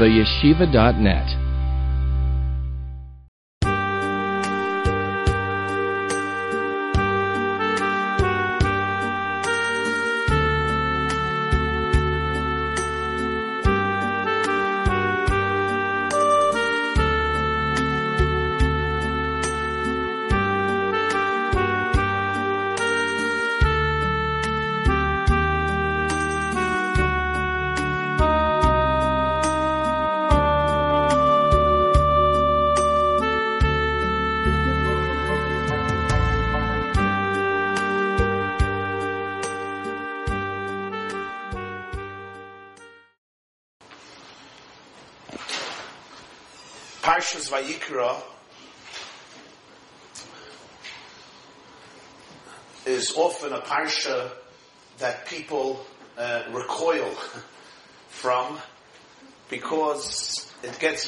theyeshiva.net.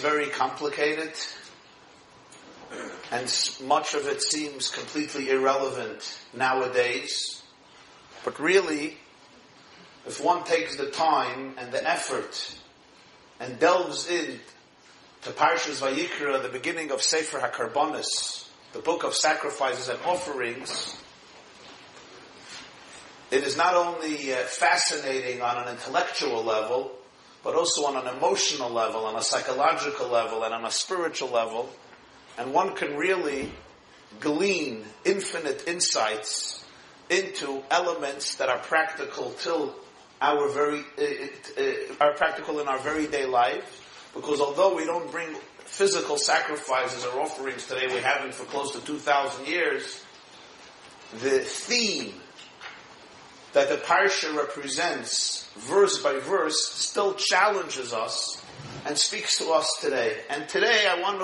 very complicated and much of it seems completely irrelevant nowadays. But really, if one takes the time and the effort and delves in to Parshas Vayikra, the beginning of Sefer HaKarbonis, the book of sacrifices and offerings, it is not only uh, fascinating on an intellectual level, but also on an emotional level, on a psychological level, and on a spiritual level. And one can really glean infinite insights into elements that are practical till our very, uh, uh, are practical in our very day life because although we don't bring physical sacrifices or offerings today, we haven't for close to 2,000 years, the theme that the Parsha represents, verse by verse, still challenges us and speaks to us today. And today I want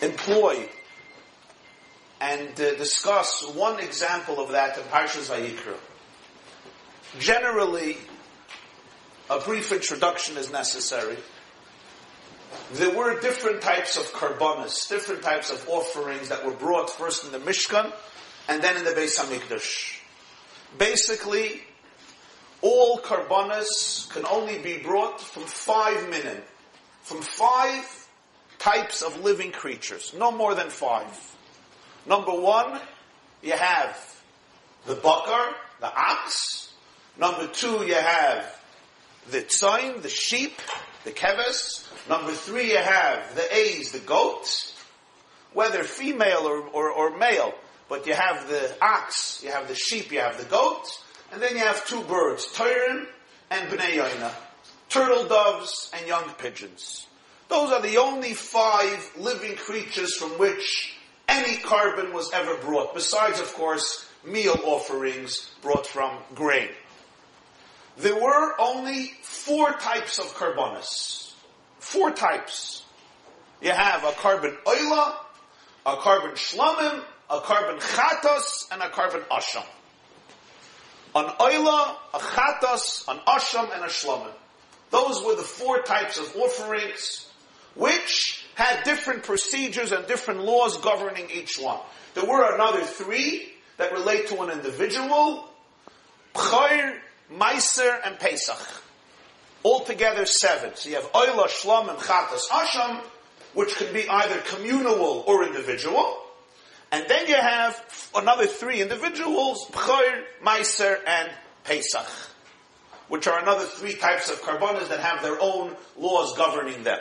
to employ and uh, discuss one example of that in Parshas Vayikra. Generally, a brief introduction is necessary. There were different types of karbonis, different types of offerings that were brought first in the Mishkan and then in the Beis Hamikdash. Basically, all karbonis can only be brought from five minim, from five types of living creatures, no more than five. Number one, you have the bakar, the ox. Number two, you have the tzayin, the sheep, the keves. Number three, you have the A's, the goats, whether female or, or, or, male. But you have the ox, you have the sheep, you have the goat, and then you have two birds, Tyron and Bnei Yoina, turtle doves and young pigeons. Those are the only five living creatures from which any korban was ever brought, besides, of course, meal offerings brought from grain there were only four types of carbonis. Four types. You have a korban oila, a korban shlamim, a korban chatos, and a carbon asham. An oila, a chatos, an asham, and a shlamim. Those were the four types of offerings, which had different procedures and different laws governing each one. There were another three that relate to an individual, B'chayr, Meiser, and Pesach. Altogether seven. So you have Oila, Shlom, and Chatas Asham, which can be either communal or individual. And then you have another three individuals, B'choir, Meiser, and Pesach, which are another three types of carbonas that have their own laws governing them.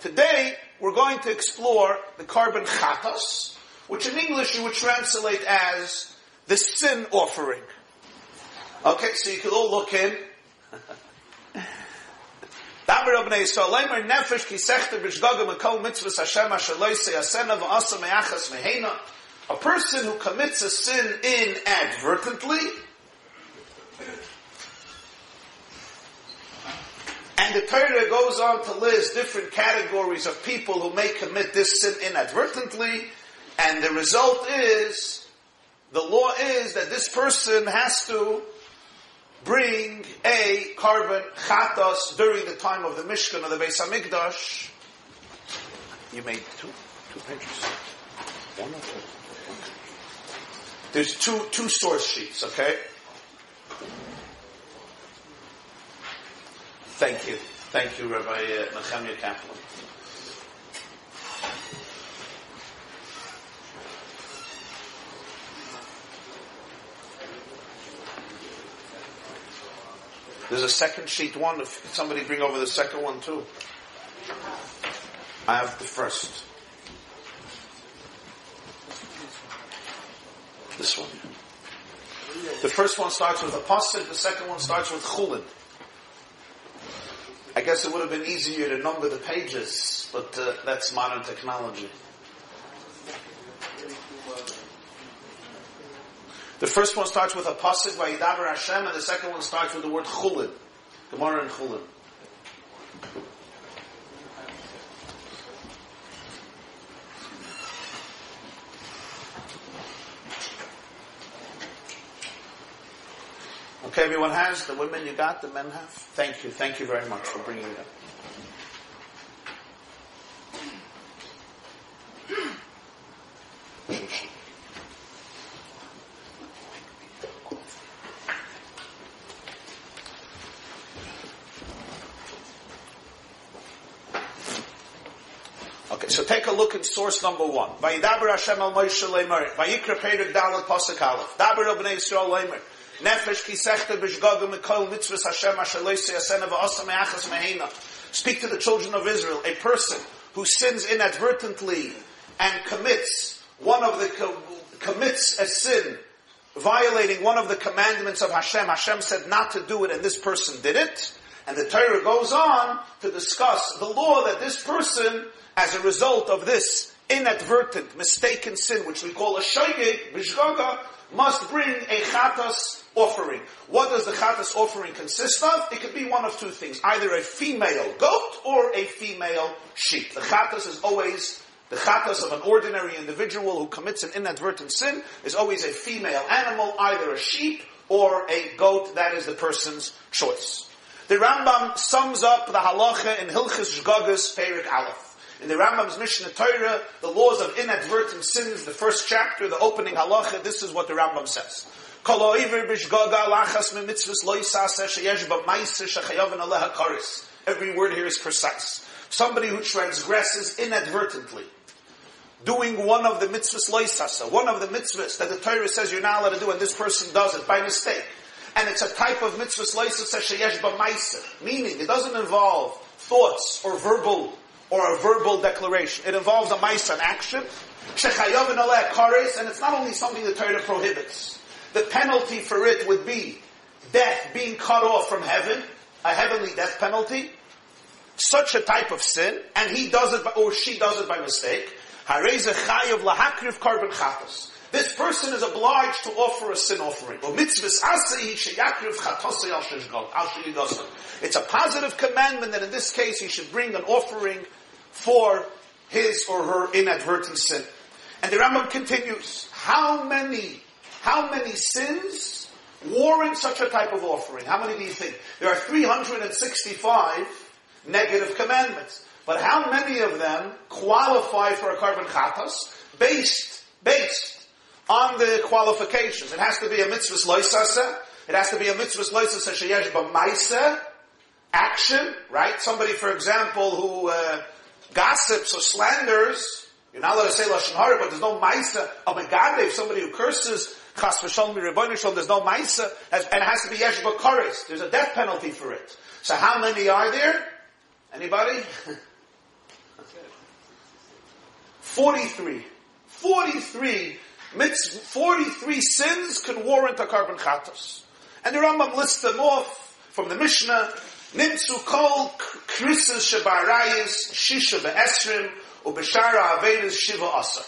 Today, we're going to explore the korban chatas, which in English you would translate as the sin offering. Okay, so you can all look in. A person who commits a sin inadvertently, and the Torah goes on to list different categories of people who may commit this sin inadvertently, and the result is, the law is that this person has to bring a korban chatos during the time of the Mishkan of the Beis Hamikdash. You made two, two pages. One or two? There's two, two source sheets, okay? Thank you. Thank you, Rabbi uh, Kaplan. There's a second sheet one. If somebody bring over the second one too. I have the first. This one. The first one starts with a pasuk. The second one starts with chulin. I guess it would have been easier to number the pages, but uh, that's modern technology. The first one starts with a pasuk Vayidaber Hashem, and the second one starts with the word chulin. Gemara and chulin. Okay, everyone has the women you got, the men have. Thank you, thank you very much for bringing up. Okay, so take a look at source number one. Vayidaber Hashem al Moshe Leimer. Vayikra Dalet Pasuk Aleph. Daber Rabnei Yisrael Leimer. Nefesh ki b'shgaga mikol Hashem asher v'asa me'achas mehena. Speak to the children of Israel. A person who sins inadvertently and commits one of the, commits a sin violating one of the commandments of Hashem. Hashem said not to do it and this person did it. And the Torah goes on to discuss the law that this person as a result of this inadvertent, mistaken sin, which we call a shoygig, bishgaga, must bring a chatas offering. What does the chatas offering consist of? It could be one of two things. Either a female goat or a female sheep. The chatas is always the chatas of an ordinary individual who commits an inadvertent sin is always a female animal, either a sheep or a goat. That is the person's choice. The Rambam sums up the halacha in Hilchis Shgagas Perik Aleph. In the Rambam's Mishneh Torah, the laws of inadvertent sins, the first chapter, the opening halacha, this is what the Rambam says. Every word here is precise. Somebody who transgresses inadvertently, doing one of the mitzvahs loisasa, one of the mitzvahs that the Torah says you're not allowed to do, and this person does it by mistake. And it's a type of mitzvahs loisasa sheyesh b'maisa, meaning it doesn't involve thoughts or verbal or a verbal declaration. It involves a mice, an action. And it's not only something the Torah prohibits. The penalty for it would be death, being cut off from heaven, a heavenly death penalty. Such a type of sin, and he does it, by, or she does it by mistake. This person is obliged to offer a sin offering. It's a positive commandment that in this case he should bring an offering for his or her inadvertent sin. And the Rambam continues, how many, how many sins warrant such a type of offering? How many do you think? There are 365 negative commandments. But how many of them qualify for a korban chatas based, based on the qualifications? It has to be a mitzvah loisasa. It has to be a mitzvah loisasa sheyesh b'maisa action, right? Somebody, for example, who uh, gossips or slanders, you're not allowed to say lashon hara, but there's no ma'isa oh of megade. If somebody who curses chas v'shalom b'ribbon there's no ma'isa, and it has to be yesh b'kares. There's a death penalty for it. So how many are there? Anybody? 43. 43 mitzvah, 43 sins can warrant a korban chatos. And the Rambam lists them off from the Mishnah, Nimtzu kol krisis shabarayis shisha be'esrim u'beshara avedis shiva asa.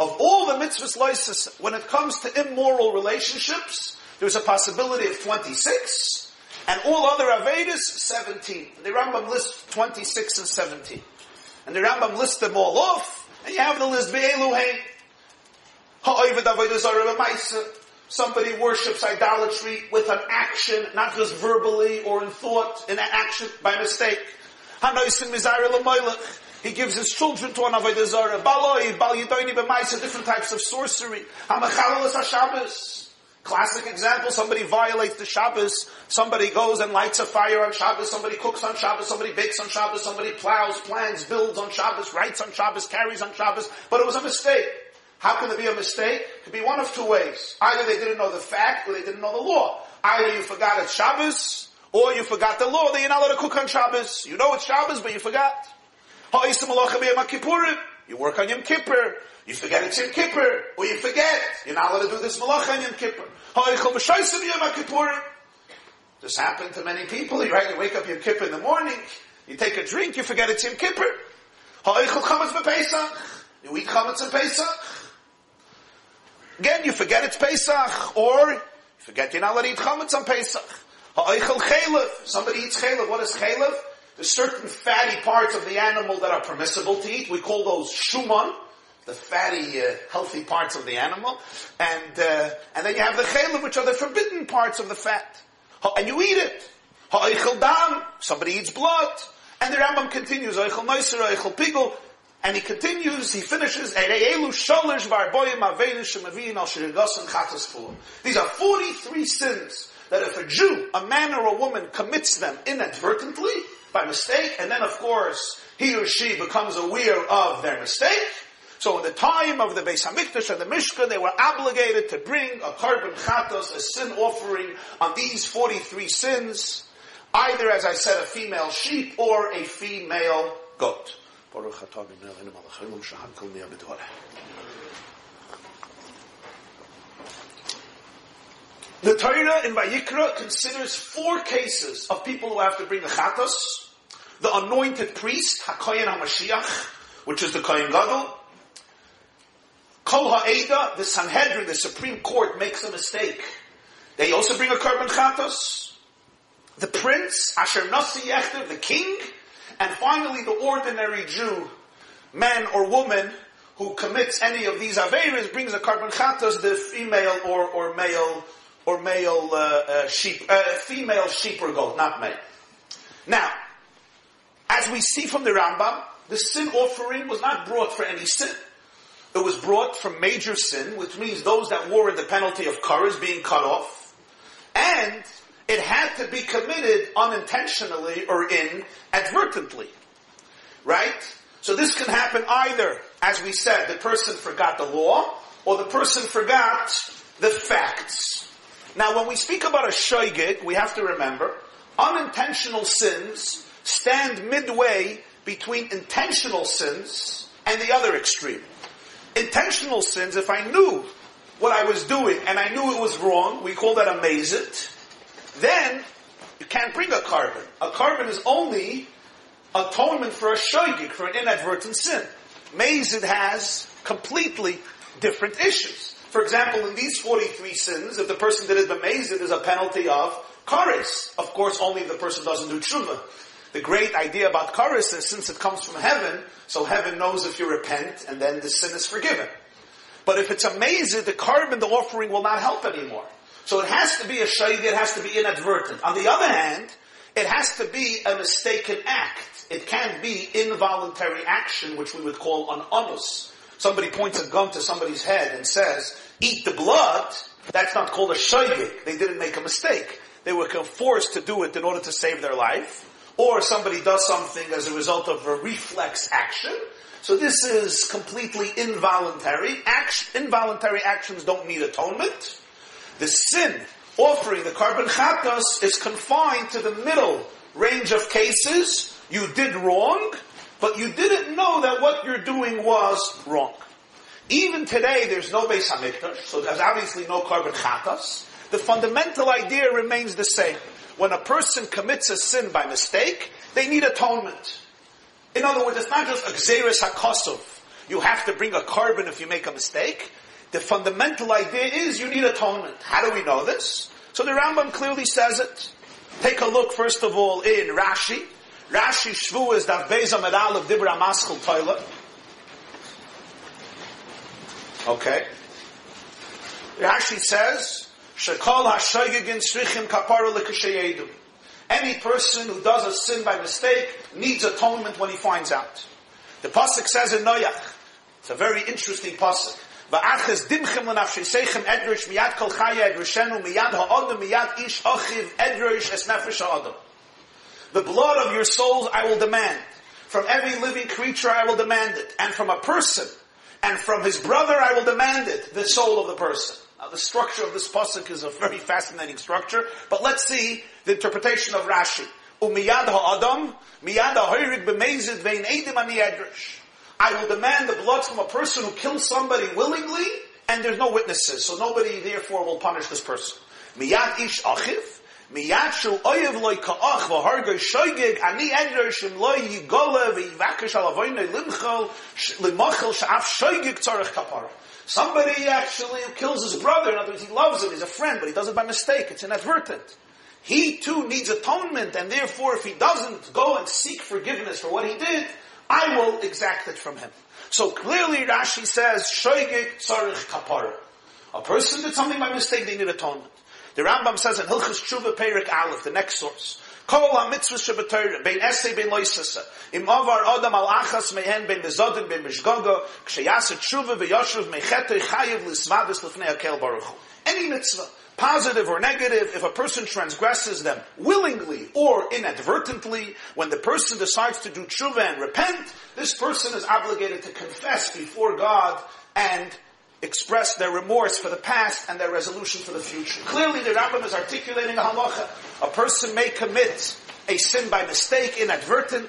Of all the mitzvahs loises, when it comes to immoral relationships, there's a possibility of 26, and all other avedis, 17. The Rambam lists 26 and 17. And the Rambam lists them all off, and you have the list, Be'eluhe, ha'oivad avodah zarah somebody worships idolatry with an action, not just verbally or in thought, in an action by mistake. He gives his children to an avodah zarah. Baloi, bal yidoini b'maisa, different types of sorcery. Hamachalalas hashabbos. Classic example, somebody violates the Shabbos, somebody goes and lights a fire on Shabbos, somebody cooks on Shabbos, somebody bakes on Shabbos, somebody plows, plans, builds on Shabbos, writes on Shabbos, carries on Shabbos, but it was a mistake. How can there be a mistake? It could be one of two ways. Either they didn't know the fact or they didn't know the law. Either you forgot it's Shabbos, or you forgot the law that you're not allowed to cook on Shabbos. You know it's Shabbos, but you forgot. You work on Yom Kippur. You forget it's Yom Kippur, or you forget. You're not allowed to do this malach on Yom Kippur. This happened to many people. You, right, you wake up Yom Kippur in the morning, you take a drink, you forget it's Yom Kippur. You eat chametz and Pesach. Again, you forget it's Pesach, or you forget you're not allowed to eat chametz on Pesach. Somebody eats chaylev. What is chaylev? There's certain fatty parts of the animal that are permissible to eat. We call those shuman, the fatty, uh, healthy parts of the animal. And, uh, and then you have the chaylev, which are the forbidden parts of the fat. And you eat it. Ha'eichel dam, somebody eats blood. And the Rambam continues, Eichel Meiser, Eichel Pigel, and he continues, he finishes, These are 43 sins that if a Jew, a man or a woman commits them inadvertently, by mistake, and then of course he or she becomes aware of their mistake, so in the time of the Beis Hamikdash and the Mishkan, they were obligated to bring a korban chatos, a sin offering on these 43 sins, either, as I said, a female sheep or a female goat. The Torah in Vayikra considers four cases of people who have to bring a chatos. The anointed priest, HaKoyen HaMashiach, which is the Kohen Gadol. Kol Ha'eda, the Sanhedrin, the Supreme Court, makes a mistake. They also bring a korban chatos. The prince, Asher Nasi Yechter, the king. And finally, the ordinary Jew, man or woman, who commits any of these averas, brings a korban chatos, the female or, or male or male uh, uh, sheep, uh, female sheep or goat, not male. Now, as we see from the Rambam, the sin offering was not brought for any sin. It was brought for major sin, which means those that warrant the penalty of karas being cut off, and it had to be committed unintentionally or inadvertently. Right? So this can happen either, as we said, the person forgot the law, or the person forgot the facts. Now, when we speak about a shoygig, we have to remember, unintentional sins stand midway between intentional sins and the other extreme. Intentional sins, if I knew what I was doing and I knew it was wrong, we call that a mazit, then you can't bring a korban. A korban is only atonement for a shoygig, for an inadvertent sin. Mazid has completely different issues. For example, in these 43 sins, if the person did it b'mezid, there's a penalty of karis. Of course, only if the person doesn't do tshuva. The great idea about karis is since it comes from heaven, so heaven knows if you repent, and then the sin is forgiven. But if it's a mazid, the korban, the offering will not help anymore. So it has to be a shayid, it has to be inadvertent. On the other hand, it has to be a mistaken act. It can't be involuntary action, which we would call an onus somebody points a gun to somebody's head and says, eat the blood, that's not called a shaygik. They didn't make a mistake. They were forced to do it in order to save their life. Or somebody does something as a result of a reflex action. So this is completely involuntary. Action, involuntary actions don't need atonement. The sin offering the korban chatos is confined to the middle range of cases. You did wrong, but you didn't know that what you're doing was wrong. Even today, there's no Beis Hamikdash, so there's obviously no korban chatas. The fundamental idea remains the same. When a person commits a sin by mistake, they need atonement. In other words, it's not just a xeris hakosov. You have to bring a korban if you make a mistake. The fundamental idea is you need atonement. How do we know this? So the Rambam clearly says it. Take a look, first of all, in Rashi, Rashi Shvu is Dav Beza Medal of Dibra Maschel toilet. Okay. Rashi says, Shekol HaShoygigin Srichim Kaparu L'Kashayedu. Any person who does a sin by mistake needs atonement when he finds out. The Pasuk says in Noach, it's a very interesting Pasuk. Edrish miyad kol chaya edrishenu miyad ha'odom miyad ish achiv edrish es nefesh ha'odom. The blood of your souls I will demand. From every living creature I will demand it. And from a person, and from his brother I will demand it, the soul of the person. Now the structure of this pasuk is a very fascinating structure, but let's see the interpretation of Rashi. Umiyad ha'adam, miyad ha'hoirig b'mezid vein edim ani edrish. I will demand the blood from a person who kills somebody willingly, and there's no witnesses, so nobody therefore will punish this person. Miyad ish achiv, miyad shu oyev loy ka'ach v'hargoy shoygig, ani edr shim loy yigola v'yivakish alavoyne limchol, limachel sha'af shoygig tzarech kapara. Somebody actually who kills his brother, in other words, he loves him, he's a friend, but he does it by mistake, it's inadvertent. He too needs atonement, and therefore if he doesn't go and seek forgiveness for what he did, I will exact it from him. So clearly Rashi says, Shoigik Tzarich Kapara. A person did something by mistake, they need atonement. The Rambam says in Hilchas Tshuva Perik Aleph, the next source, Kol ha-mitzvah shebetorah, bein esei bein loisasa, im avar adam al achas mehen bein bezodim bein mishgogo, ksheyasa tshuva v'yoshuv mechetoi chayiv lisvadis lefnei akel baruch Hu. Any mitzvah, positive or negative, if a person transgresses them willingly or inadvertently, when the person decides to do tshuva and repent, this person is obligated to confess before God and express their remorse for the past and their resolution for the future. Clearly, the Rambam is articulating a halacha. A person may commit a sin by mistake, inadvertent.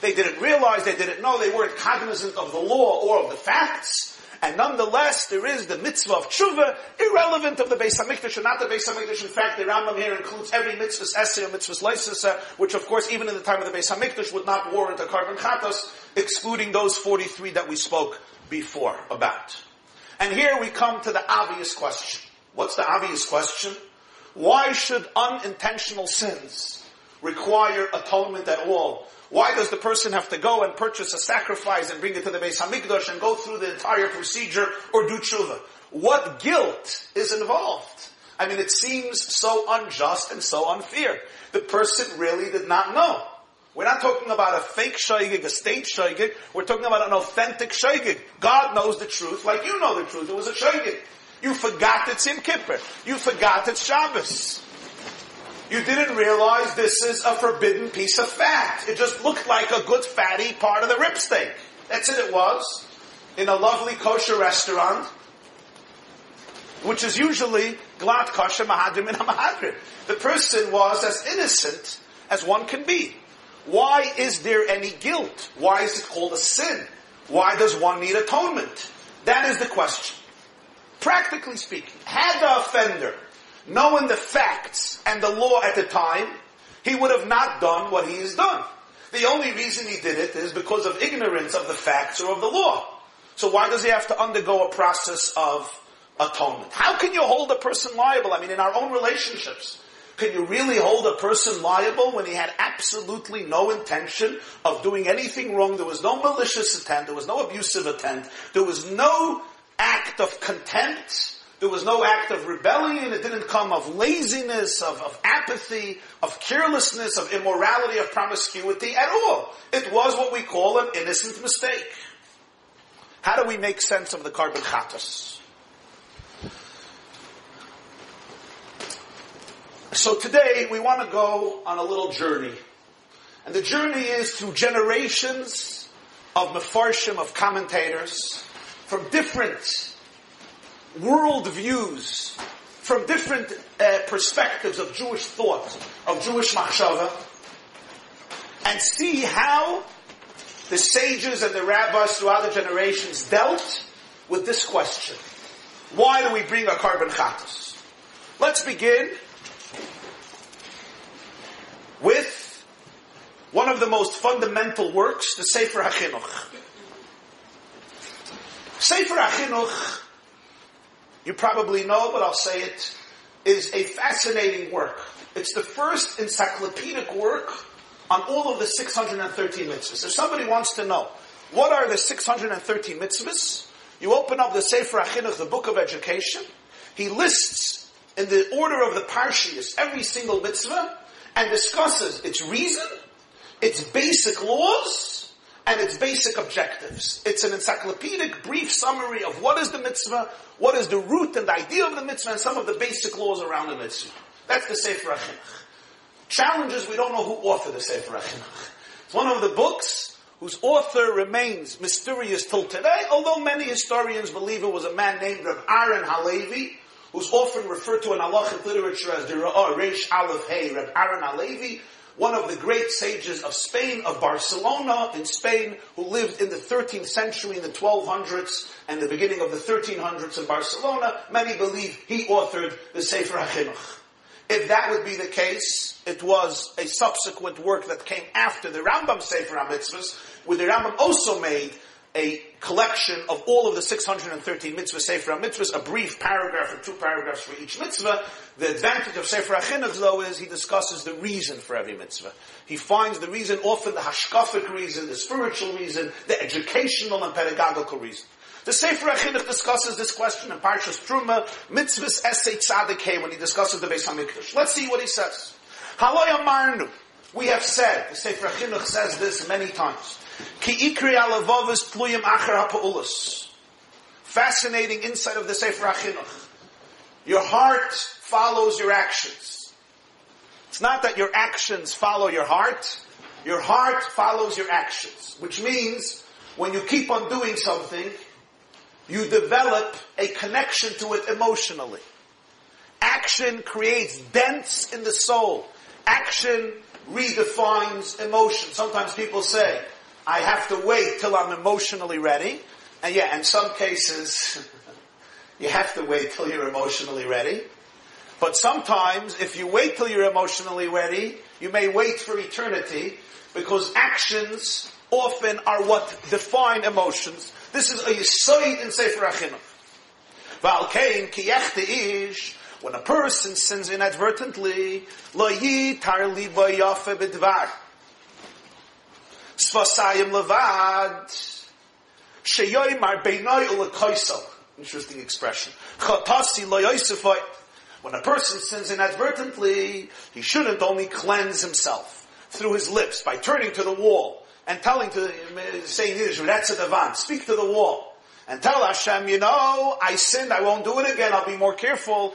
They didn't realize, they didn't know, they weren't cognizant of the law or of the facts. And nonetheless, there is the mitzvah of tshuva, irrelevant of the Beis Hamikdash or not the Beis Hamikdash. In fact, the Rambam here includes every mitzvah essay or mitzvah leisasa, which of course, even in the time of the Beis Hamikdash, would not warrant a korban chatos, excluding those 43 that we spoke before about. And here we come to the obvious question. What's the obvious question? Why should unintentional sins require atonement at all? Why does the person have to go and purchase a sacrifice and bring it to the Beis Hamikdash and go through the entire procedure or do tshuva? What guilt is involved? I mean, it seems so unjust and so unfair. The person really did not know. We're not talking about a fake shaygig, a stage shaygig. We're talking about an authentic shaygig. God knows the truth like you know the truth. It was a shaygig. You forgot it's Yom Kippur. You forgot it's Shabbos. You didn't realize this is a forbidden piece of fat. It just looked like a good fatty part of the rib steak. That's it it was. In a lovely kosher restaurant, which is usually glat kosher mahadrim and mahadrim. The person was as innocent as one can be. Why is there any guilt? Why is it called a sin? Why does one need atonement? That is the question. Practically speaking, had the offender known the facts and the law at the time, he would have not done what he has done. The only reason he did it is because of ignorance of the facts or of the law. So why does he have to undergo a process of atonement? How can you hold a person liable? I mean, in our own relationships, can you really hold a person liable when he had absolutely no intention of doing anything wrong? There was no malicious intent. There was no abusive intent. There was no act of contempt. There was no act of rebellion. It didn't come of laziness, of, of apathy, of carelessness, of immorality, of promiscuity at all. It was what we call an innocent mistake. How do we make sense of the korban chatos? So today we want to go on a little journey. And the journey is through generations of mefarshim, of commentators, from different world views, from different uh, perspectives of Jewish thought, of Jewish machshava, and see how the sages and the rabbis throughout the generations dealt with this question. Why do we bring a korban chatos? Let's begin with one of the most fundamental works, the Sefer HaChinuch. Sefer HaChinuch, you probably know, but I'll say it, is a fascinating work. It's the first encyclopedic work on all of the 613 mitzvahs. If somebody wants to know, what are the 613 mitzvahs? You open up the Sefer HaChinuch, the book of education. He lists in the order of the parshias every single mitzvah and discusses its reason, its basic laws, and its basic objectives. It's an encyclopedic, brief summary of what is the mitzvah, what is the root and the idea of the mitzvah, and some of the basic laws around the mitzvah. That's the Sefer HaChinuch. Challenges, we don't know who authored the Sefer HaChinuch. It's one of the books whose author remains mysterious till today, although many historians believe it was a man named Reb Aaron Halevi, who's often referred to in halachic literature as the Ra'ah Reish Aleph Hey, Reb Aaron Halevi, one of the great sages of Spain, of Barcelona in Spain, who lived in the 13th century, in the 1200s, and the beginning of the 1300s in Barcelona. Many believe he authored the Sefer HaChinuch. If that would be the case, it was a subsequent work that came after the Rambam Sefer HaMitzvahs, where the Rambam also made a collection of all of the 613 mitzvah Sefer mitzvahs, a brief paragraph or two paragraphs for each mitzvah. The advantage of Sefer HaChinuch, though, is he discusses the reason for every mitzvah. He finds the reason, often the hashkafic reason, the spiritual reason, the educational and pedagogical reason. The Sefer HaChinuch discusses this question in Parshas Truma, mitzvahs essay tzaddik when he discusses the Beis HaMikdash. Let's see what he says. Haloy Marnu. We have said, the Sefer HaChinuch says this many times. Fascinating insight of the Sefer HaChinuch. Your heart follows your actions. It's not that your actions follow your heart. Your heart follows your actions. Which means, when you keep on doing something, you develop a connection to it emotionally. Action creates dents in the soul. Action redefines emotion. Sometimes people say, I have to wait till I'm emotionally ready. And yeah, in some cases, you have to wait till you're emotionally ready. But sometimes, if you wait till you're emotionally ready, you may wait for eternity because actions often are what define emotions. This is a yisoid in Sefer ish when a person sins inadvertently, Svasayim levad. Sheyoymar beinoi ulekoiso. Interesting expression. Chotasi lo. When a person sins inadvertently, he shouldn't only cleanse himself through his lips by turning to the wall and telling to, saying Yiddish, that's a speak to the wall and tell Hashem, you know, I sinned, I won't do it again, I'll be more careful.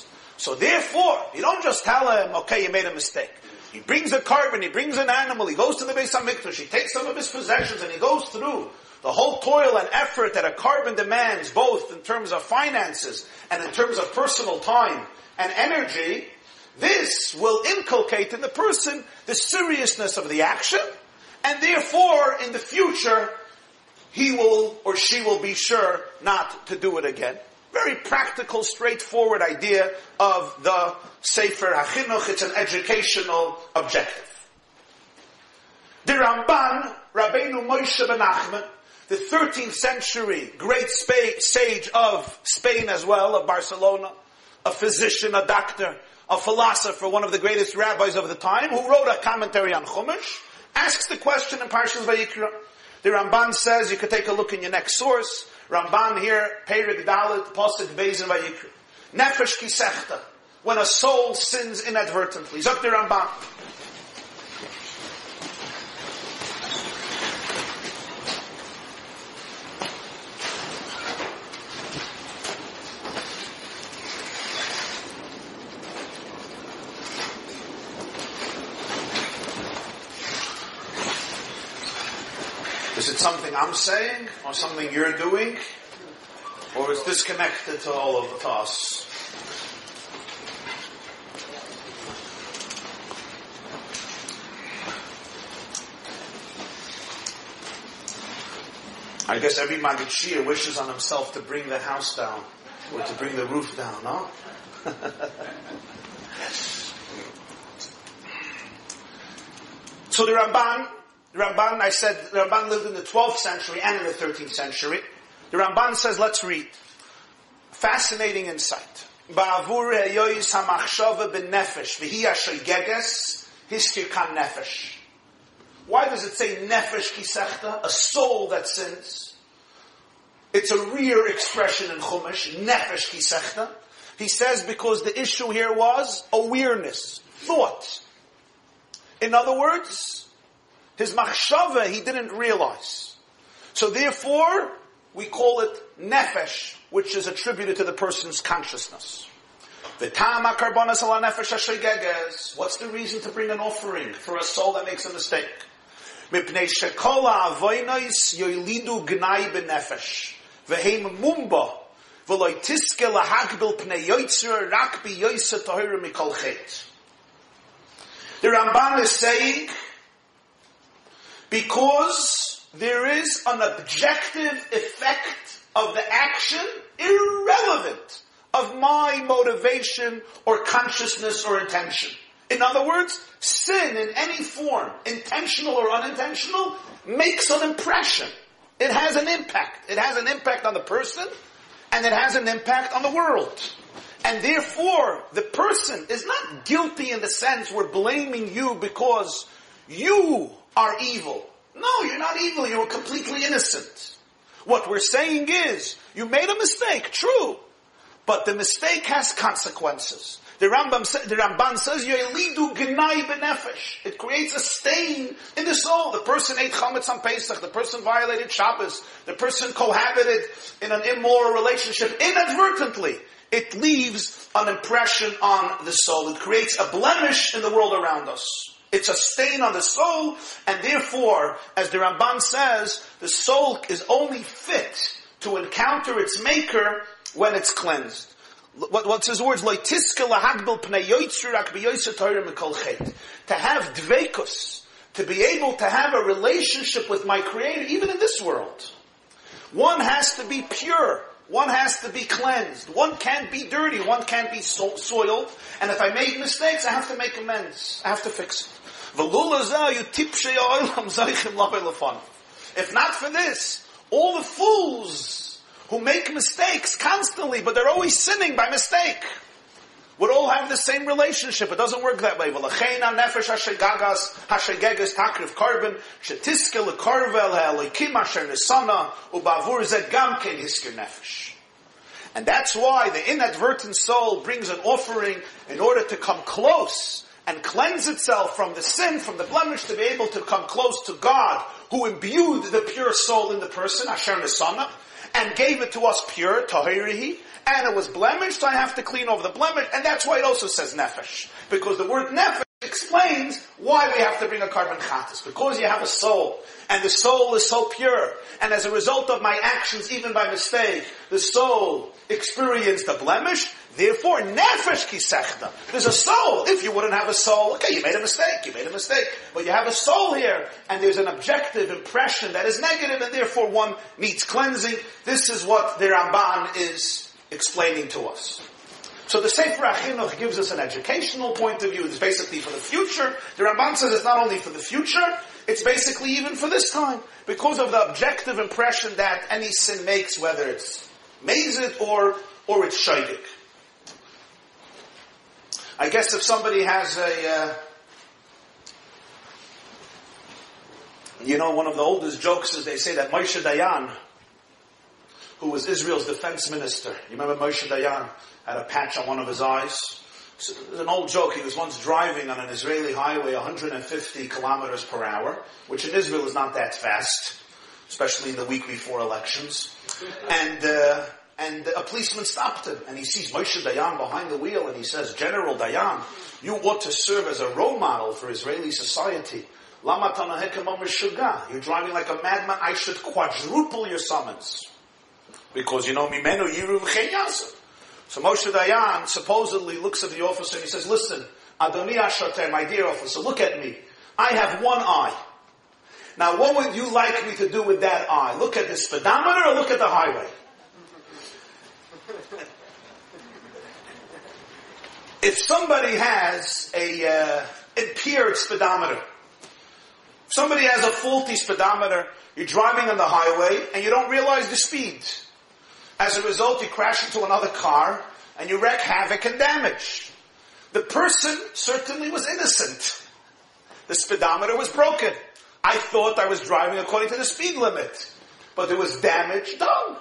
So therefore, you don't just tell him, okay, you made a mistake. He brings a korban, he brings an animal, he goes to the Beis HaMikdash, he takes some of his possessions and he goes through the whole toil and effort that a korban demands, both in terms of finances and in terms of personal time and energy. This will inculcate in the person the seriousness of the action and therefore, in the future, he will or she will be sure not to do it again. Very practical, straightforward idea of the Sefer HaChinuch. It's an educational objective. The Ramban, Rabbeinu Moshe ben Nachman, the 13th century great sage of Spain as well, of Barcelona, a physician, a doctor, a philosopher, one of the greatest rabbis of the time, who wrote a commentary on Chumash, asks the question in Parshas Vayikra. The Ramban says, you could take a look in your next source. Ramban here, Perik Dalit, Posik Bezin Vayikra. Nefesh Kisechta. When a soul sins inadvertently. Zok the Ramban. Is it something I'm saying or something you're doing? Or is disconnected to all of us? I guess every Magid wishes on himself to bring the house down or to bring the roof down, no? So the Ramban, the Ramban, I said, the Ramban lived in the 12th century and in the 13th century. The Ramban says, let's read. Fascinating insight. Why does it say nefesh kisechta? A soul that sins. It's a rare expression in Chumash, nefesh kisechta. He says because the issue here was awareness, thought. In other words, his machshava he didn't realize. So therefore, we call it nefesh, which is attributed to the person's consciousness. What's the reason to bring an offering for a soul that makes a mistake? The Ramban is saying, because there is an objective effect of the action irrelevant of my motivation or consciousness or intention. In other words, sin in any form, intentional or unintentional, makes an impression. It has an impact. It has an impact on the person, and it has an impact on the world. And therefore, the person is not guilty in the sense we're blaming you because you are evil. No, you're not evil. You're completely innocent. What we're saying is, you made a mistake, true. But the mistake has consequences. The Rambam, the Ramban says, "Yoelidu gnai benefesh." It creates a stain in the soul. The person ate chametz on Pesach. The person violated Shabbos. The person cohabited in an immoral relationship inadvertently it leaves an impression on the soul. It creates a blemish in the world around us. It's a stain on the soul, and therefore, as the Ramban says, the soul is only fit to encounter its maker when it's cleansed. What, what's his words? To have dvekus, to be able to have a relationship with my Creator, even in this world. One has to be pure. One has to be cleansed. One can't be dirty. One can't be so- soiled. And if I make mistakes, I have to make amends. I have to fix it. If not for this, all the fools who make mistakes constantly, but they're always sinning by mistake, would all have the same relationship. It doesn't work that way. And that's why the inadvertent soul brings an offering in order to come close and cleanse itself from the sin, from the blemish, to be able to come close to God, who imbued the pure soul in the person, Asher Nesana, and gave it to us pure, Tahirihi, and it was blemished, I have to clean over the blemish, and that's why it also says nefesh. Because the word nefesh explains why we have to bring a korban chatas. Because you have a soul, and the soul is so pure, and as a result of my actions, even by mistake, the soul experienced a blemish, Therefore, nefesh kisechta. There's a soul. If you wouldn't have a soul, okay, you made a mistake. You made a mistake. But you have a soul here, and there's an objective impression that is negative, and therefore one needs cleansing. This is what the Ramban is explaining to us. So the Sefer HaChinuch gives us an educational point of view. It's basically for the future. The Ramban says it's not only for the future, it's basically even for this time. Because of the objective impression that any sin makes, whether it's mazit or, or it's shaydik. I guess if somebody has a, uh, you know, one of the oldest jokes is they say that Moshe Dayan, who was Israel's defense minister. You remember Moshe Dayan had a patch on one of his eyes? So it an old joke. He was once driving on an Israeli highway 150 kilometers per hour, which in Israel is not that fast, especially in the week before elections. And, uh, and a policeman stopped him and he sees Moshe Dayan behind the wheel and he says, General Dayan, you ought to serve as a role model for Israeli society. Lama You're driving like a madman. I should quadruple your summons. Because you know, Mimenu Yiru V'chenyasa. So Moshe Dayan supposedly looks at the officer and he says, listen, Adoni Ashoter, my dear officer, look at me. I have one eye. Now what would you like me to do with that eye? Look at the speedometer or look at the highway? if somebody has a uh, impaired speedometer, Somebody has a faulty speedometer, you're driving on the highway, and you don't realize the speed. As a result, you crash into another car, and you wreak havoc and damage. The person certainly was innocent. The speedometer was broken. I thought I was driving according to the speed limit. But there was damage done.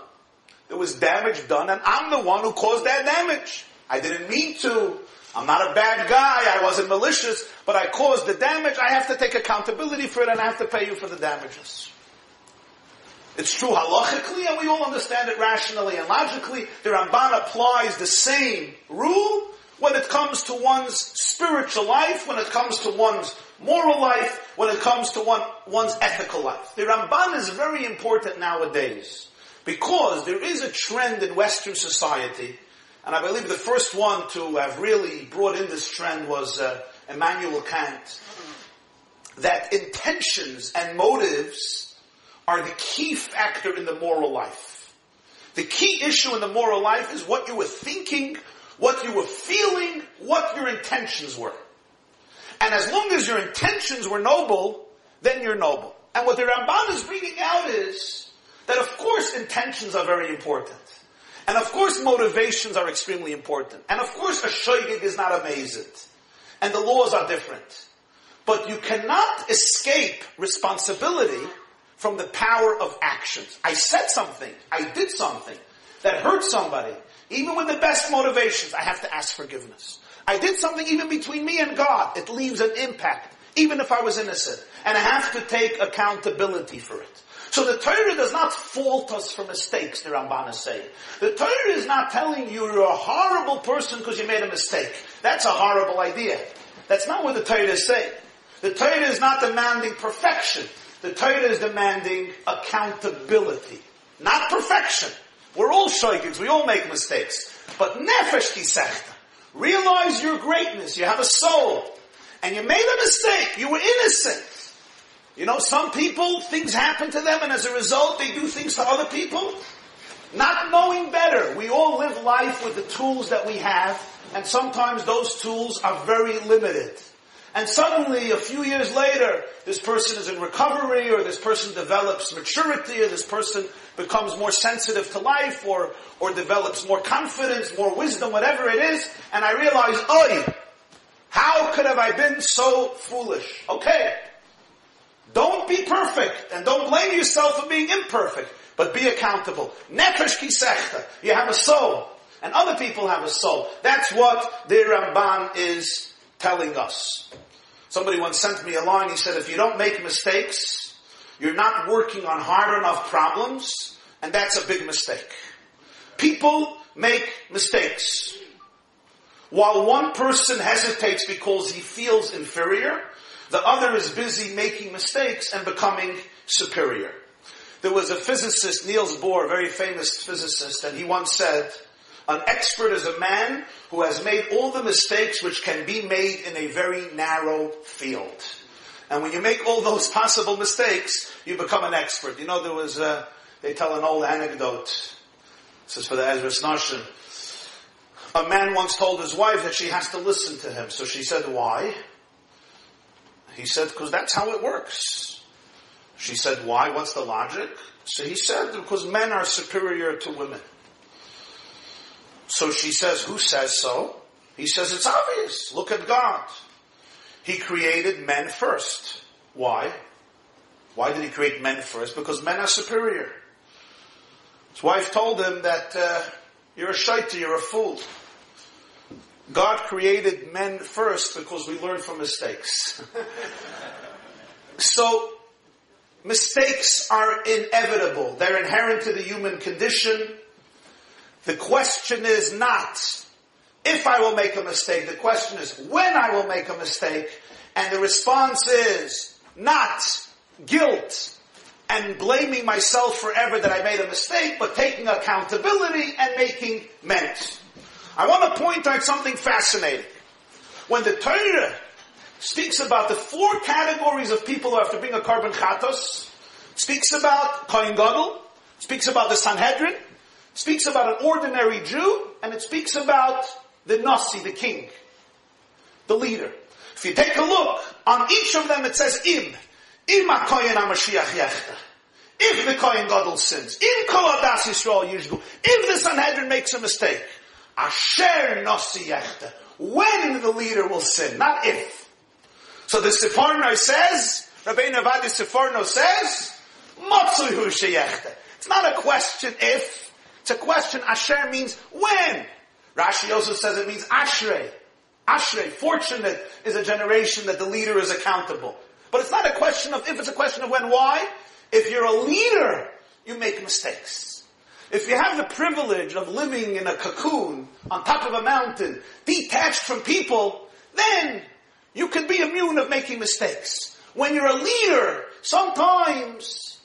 There was damage done, and I'm the one who caused that damage. I didn't mean to. I'm not a bad guy. I wasn't malicious, but I caused the damage. I have to take accountability for it and I have to pay you for the damages. It's true halachically and we all understand it rationally and logically. The Ramban applies the same rule when it comes to one's spiritual life, when it comes to one's moral life, when it comes to one, one's ethical life. The Ramban is very important nowadays because there is a trend in Western society and I believe the first one to have really brought in this trend was uh, Immanuel Kant. That intentions and motives are the key factor in the moral life. The key issue in the moral life is what you were thinking, what you were feeling, what your intentions were. And as long as your intentions were noble, then you're noble. And what the Ramban is bringing out is that of course intentions are very important. And of course motivations are extremely important. And of course a shoygig is not amazing. And the laws are different. But you cannot escape responsibility from the power of actions. I said something, I did something that hurt somebody. Even with the best motivations, I have to ask forgiveness. I did something even between me and God. It leaves an impact, even if I was innocent. And I have to take accountability for it. So the Torah does not fault us for mistakes, the Ramban is saying. The Torah is not telling you you're a horrible person because you made a mistake. That's a horrible idea. That's not what the Torah is saying. The Torah is not demanding perfection. The Torah is demanding accountability. Not perfection. We're all shaykhs, we all make mistakes. But nefesh kisechta. Realize your greatness, you have a soul. And you made a mistake, you were innocent. You know, some people, things happen to them and as a result they do things to other people. Not knowing better. We all live life with the tools that we have and sometimes those tools are very limited. And suddenly, a few years later, this person is in recovery, or this person develops maturity, or this person becomes more sensitive to life, or, or develops more confidence, more wisdom, whatever it is, and I realize, oi, how could have I been so foolish? Okay, don't be perfect and don't blame yourself for being imperfect, but be accountable. Nefesh kisechta. You have a soul and other people have a soul. That's what the Ramban is telling us. Somebody once sent me a line, he said, if you don't make mistakes, you're not working on hard enough problems, and that's a big mistake. People make mistakes. While one person hesitates because he feels inferior, the other is busy making mistakes and becoming superior. There was a physicist, Niels Bohr, a very famous physicist, and he once said, an expert is a man who has made all the mistakes which can be made in a very narrow field. And when you make all those possible mistakes, you become an expert. You know, there was, a, they tell an old anecdote. This is for the Ezras Nashim. A man once told his wife that she has to listen to him. So she said, why? He said, because that's how it works. She said, why? What's the logic? So he said, because men are superior to women. So she says, who says so? He says, it's obvious. Look at God. He created men first. Why? Why did he create men first? Because men are superior. His wife told him that uh, you're a shaita, you're a fool. God created men first because we learn from mistakes. so, mistakes are inevitable. They're inherent to the human condition. The question is not if I will make a mistake. The question is when I will make a mistake. And the response is not guilt and blaming myself forever that I made a mistake, but taking accountability and making amends. I want to point out something fascinating. When the Torah speaks about the four categories of people who have to bring a korban chatos, speaks about Kohen Gadol, speaks about the Sanhedrin, speaks about an ordinary Jew, and it speaks about the Nasi, the king, the leader. If you take a look, on each of them it says im. Koyin HaMashiach yechta. If the Kohen Gadol sins, in Kol Adas Yisrael Yishgu, if the Sanhedrin makes a mistake, Asher Nosi Yechta, when the leader will sin, not if. So the Seforno says, Rabbi Ovadia Seforno says, Matsuhu Sheyechta. It's not a question if, it's a question, Asher means when. Rashi also says it means Ashrei. Ashrei, fortunate is a generation that the leader is accountable. But it's not a question of if, it's a question of when, why. If you're a leader, you make mistakes. If you have the privilege of living in a cocoon on top of a mountain, detached from people, then you can be immune of making mistakes. When you're a leader, sometimes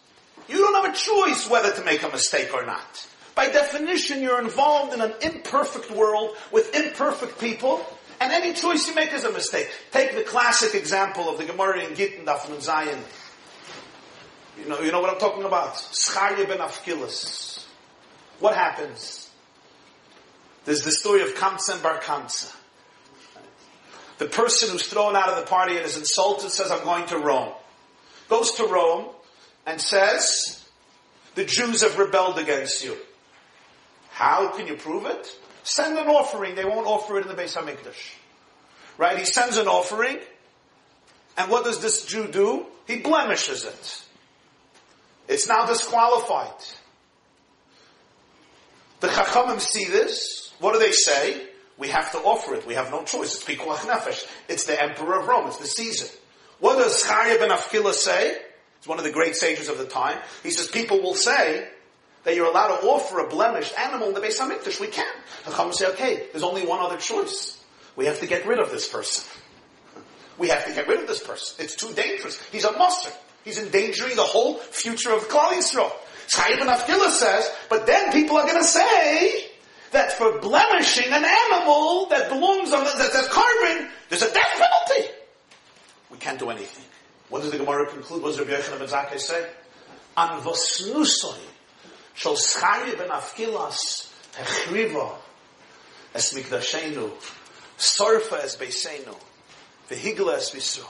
you don't have a choice whether to make a mistake or not. By definition, you're involved in an imperfect world with imperfect people, and any choice you make is a mistake. Take the classic example of the Gemara in Gittin Daf Zion. You know, you know what I'm talking about? Scharya ben Afkilis. What happens? There's the story of Kamsa and Bar Kamsa. The person who's thrown out of the party and is insulted says, I'm going to Rome. Goes to Rome and says, the Jews have rebelled against you. How can you prove it? Send an offering. They won't offer it in the Beis HaMikdash. Right? He sends an offering. And what does this Jew do? He blemishes it. It's now disqualified. The Chachamim see this. What do they say? We have to offer it. We have no choice. It's Pikuach Nefesh. It's the Emperor of Rome. It's the Caesar. What does Charia ben Afkila say? He's one of the great sages of the time. He says people will say that you're allowed to offer a blemished animal in the Beis Hamikdash. We can. Chachamim say, okay, there's only one other choice. We have to get rid of this person. We have to get rid of this person. It's too dangerous. He's a monster. He's endangering the whole future of Klal Yisrael. Chaim ben Afkila says, but then people are going to say that for blemishing an animal that belongs on the, that, that's korban, there's a death penalty. We can't do anything. What does the Gemara conclude? What does Rabbi Yochanan ben Zakkai say? An vosnusoi shall schari ben afkilas hechriva es mikdashenu sorfa es beisenu vehigla es visro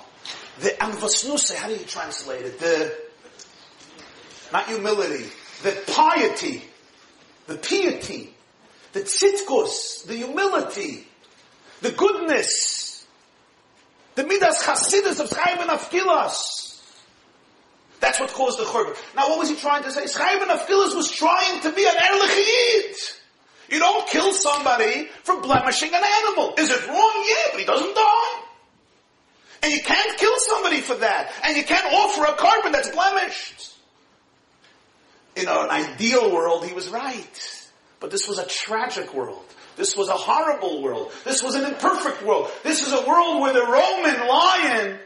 the anvasnuse, how do you translate it? The, not humility, the piety, the piety, the tzitkus, the humility, the goodness, the midas chasidus of Chaim and Afkilas. That's what caused the churban. Now what was he trying to say? Chaim and Afkilas was trying to be an erlich You don't kill somebody for blemishing an animal. Is it wrong? Yeah, but he doesn't die. And you can't kill somebody for that. And you can't offer a korban that's blemished. In an ideal world, he was right. But this was a tragic world. This was a horrible world. This was an imperfect world. This is a world where the Roman lion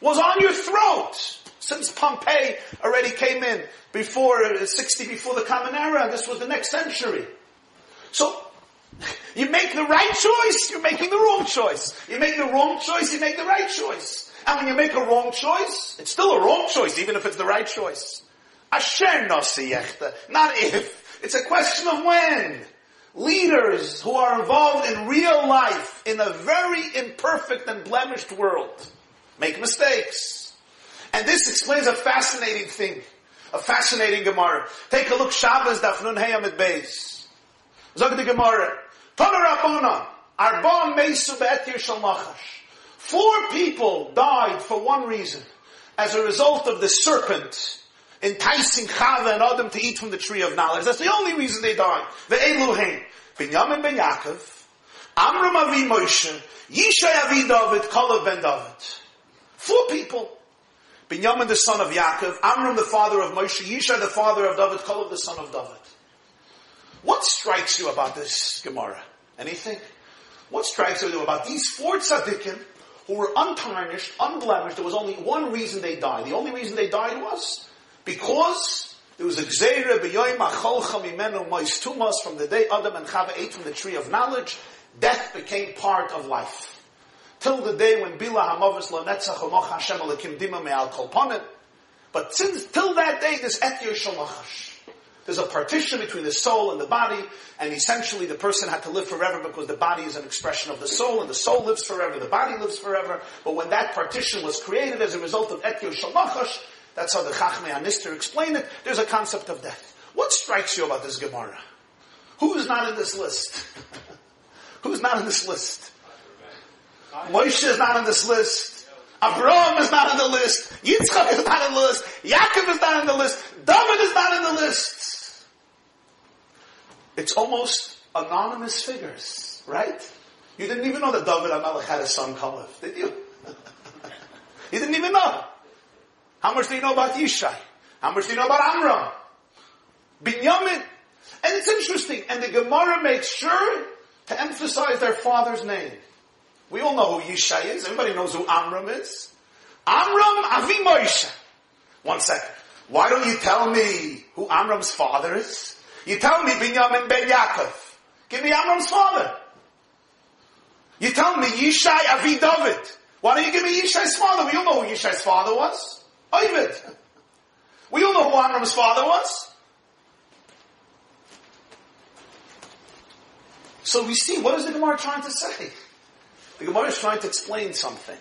was on your throat. Since Pompey already came in before, uh, 60 before the Common Era, this was the next century. So you make the right choice, you're making the wrong choice. You make the wrong choice, you make the right choice. And when you make a wrong choice, it's still a wrong choice, even if it's the right choice. Asher yechta, not if. It's a question of when. Leaders who are involved in real life in a very imperfect and blemished world make mistakes. And this explains a fascinating thing, a fascinating Gemara. Take a look, Shabbos Daf Nun Heyamid Beis. Zog the Gemara. Tana Arba Mesu Be'etir Shal Four people died for one reason. As a result of the serpent enticing Chava and Adam to eat from the tree of knowledge. That's the only reason they died. The Eluhain. Binyamin ben Yaakov. Amram Avi Moshe. Yishai Avi David. Kalev ben David. Four people. Binyamin the son of Yaakov. Amram the father of Moshe. Yishai the father of David. Kalev the son of David. What strikes you about this Gemara? Anything? What strikes you about these four tzaddikim who were untarnished, unblemished? There was only one reason they died. The only reason they died was because there was a gzeira b'yoyim achol chamimenu mois tumas from the day Adam and Chava ate from the tree of knowledge. Death became part of life. Till the day when Bila Hamavis lo netzach umoch Hashem alakim dima me'al kolponim. But since, till that day, this etir shal There's a partition between the soul and the body, and essentially the person had to live forever because the body is an expression of the soul, and the soul lives forever, the body lives forever. But when that partition was created as a result of Etyo Shalachash, that's how the Chachmei Anister explained it, there's a concept of death. What strikes you about this Gemara? Who's not in this list? Who's not in this list? Moshe is not on this list. Abraham is not on the list. Yitzchak is not on the list. Yaakov is not on the list. David is not on the list. It's almost anonymous figures, right? You didn't even know that David HaMelech had a son Kalev, did you? you didn't even know. How much do you know about Yishai? How much do you know about Amram? Binyamin? And it's interesting, and the Gemara makes sure to emphasize their father's name. We all know who Yishai is. Everybody knows who Amram is. Amram Avi. One second. Why don't you tell me who Amram's father is? You tell me Binyamin ben Yaakov. Give me Amram's father. You tell me Yishai Avi David. Why don't you give me Yishai's father? We all know who Yishai's father was. Oved. We all know who Amram's father was. So we see, what is the Gemara trying to say? The Gemara is trying to explain something.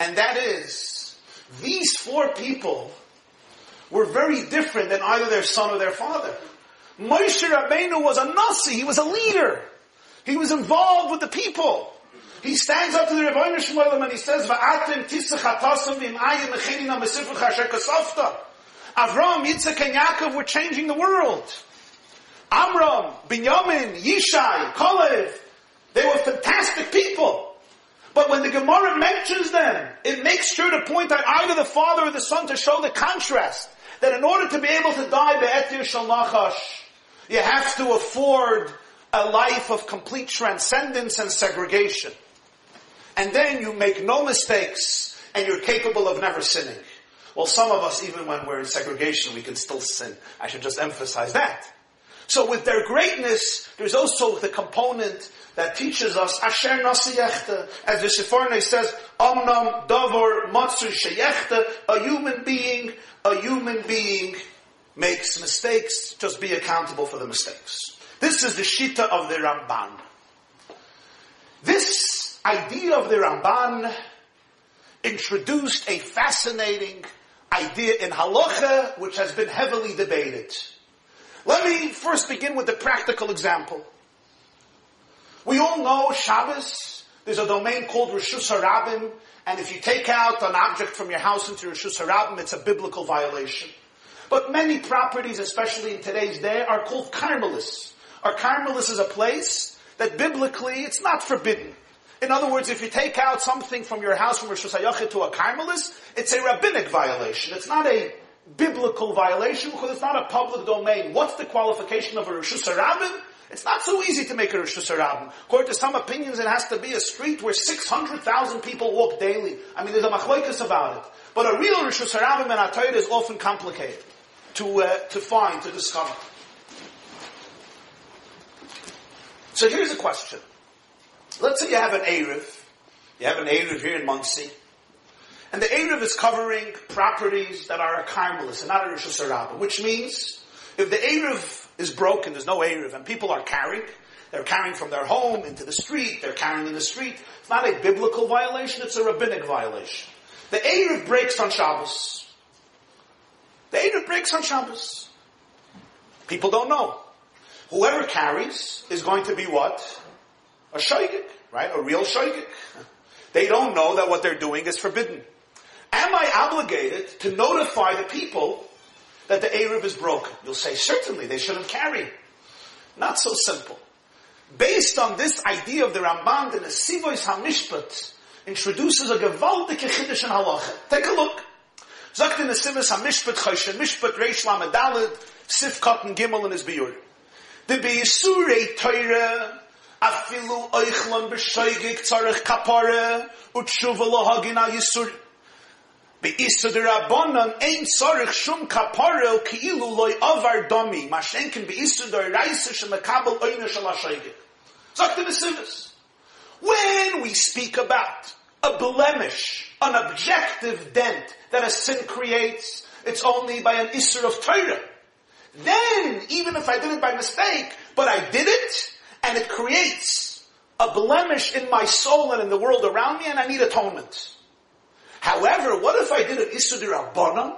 And that is, these four people were very different than either their son or their father. Moshe Rabbeinu was a Nasi, he was a leader. He was involved with the people. He stands up to the Rebbeinu Shmuel and he says, "Va'atim tisach atasam v'im'ayim mechinina mesifrach asher kasafta." Avram, Yitzchak, and Yaakov were changing the world. Amram, Binyamin, Yishai, Kalev, they were fantastic people. But when the Gemara mentions them, it makes sure to point out either the father or the son to show the contrast. That in order to be able to die be'etir shal you have to afford a life of complete transcendence and segregation. And then you make no mistakes and you're capable of never sinning. Well, some of us, even when we're in segregation, we can still sin. I should just emphasize that. So with their greatness, there's also the component that teaches us Asher. As the Seforno says, Omnam Davor Matsu Sheyechta, a human being, a human being makes mistakes, just be accountable for the mistakes. This is the Shita of the Ramban. This idea of the Ramban introduced a fascinating idea in halacha, which has been heavily debated. Let me first begin with the practical example. We all know Shabbos, there's a domain called Rishus Harabim, and if you take out an object from your house into Rishus Harabim, it's a biblical violation. But many properties, especially in today's day, are called Carmelis. Our Carmelis is a place that biblically it's not forbidden. In other words, if you take out something from your house from Rishus Hayachid to a Carmelis, it's a rabbinic violation. It's not a biblical violation because it's not a public domain. What's the qualification of a Rishus Harabim? It's not so easy to make a Rishus Harabim. According to some opinions, it has to be a street where 600,000 people walk daily. I mean, there's a machlokes about it. But a real Rishus Harabim in Atayr is often complicated to, uh, to find, to discover. So here's a question. Let's say you have an Eruv. You have an Eruv here in Monsey. And the Eruv is covering properties that are a Carmelis and not a Rosh which means if the Eruv is broken, there's no Eruv, and people are carrying, they're carrying from their home into the street, they're carrying in the street. It's not a biblical violation, it's a rabbinic violation. The Eruv breaks on Shabbos. The Eruv breaks on Shabbos. People don't know. Whoever carries is going to be what? A shoygik, right? A real shoygik. They don't know that what they're doing is forbidden. Am I obligated to notify the people that the Eruv is broken? You'll say, certainly, they shouldn't carry. Not so simple. Based on this idea of the Ramban, the Nesivois HaMishpat introduces a gewaltige Chiddush in Halacha. Take a look. Sagt in HaMishpat Choshen, Mishpat Reish Lamedalid, Sif Gimel in his Biur. The Beisurei Torah afilu tzarech utshuva lohagin al yisur. Be'isa ein tzarech shum loy avar domi. Be'isa shal the When we speak about a blemish, an objective dent that a sin creates, it's only by an Isser of Torah. then, even if I did it by mistake, but I did it, and it creates a blemish in my soul and in the world around me, and I need atonement. However, what if I did it Isudir Rabbanon?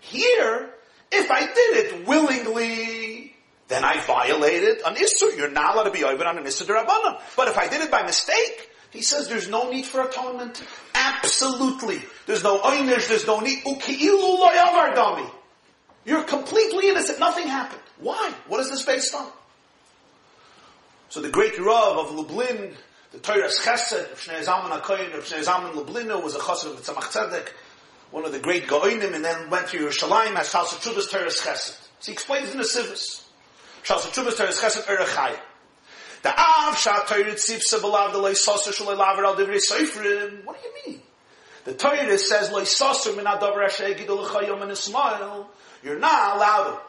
Here, if I did it willingly, then I violated an Isur. You're not allowed to be open on an Isudir Rabbanon. But if I did it by mistake, he says there's no need for atonement. Absolutely. There's no oynish, there's no need. You're completely innocent. Nothing happened. Why? What is this based on? So the great Rav of Lublin, the Toras Chesed, Shneur Zalman HaKoyin, Shneur Zalman Lublino was a Chassid of Tzemach Tzedek, one of the great Goinim, and then went to Yerushalayim as Shalsa Chubas Toras Chesed. So he explains in the Sivis. Shalsa Chubas Toras Chesed Erechayim. The Av Shatoyrit Sipsa Belav the Leisosa Shalei Laver Al Divrei Seifrim. What do you mean? The Torah says Leisosa Min Adavar Asher Gidol Chayom and Ismail. You're not allowed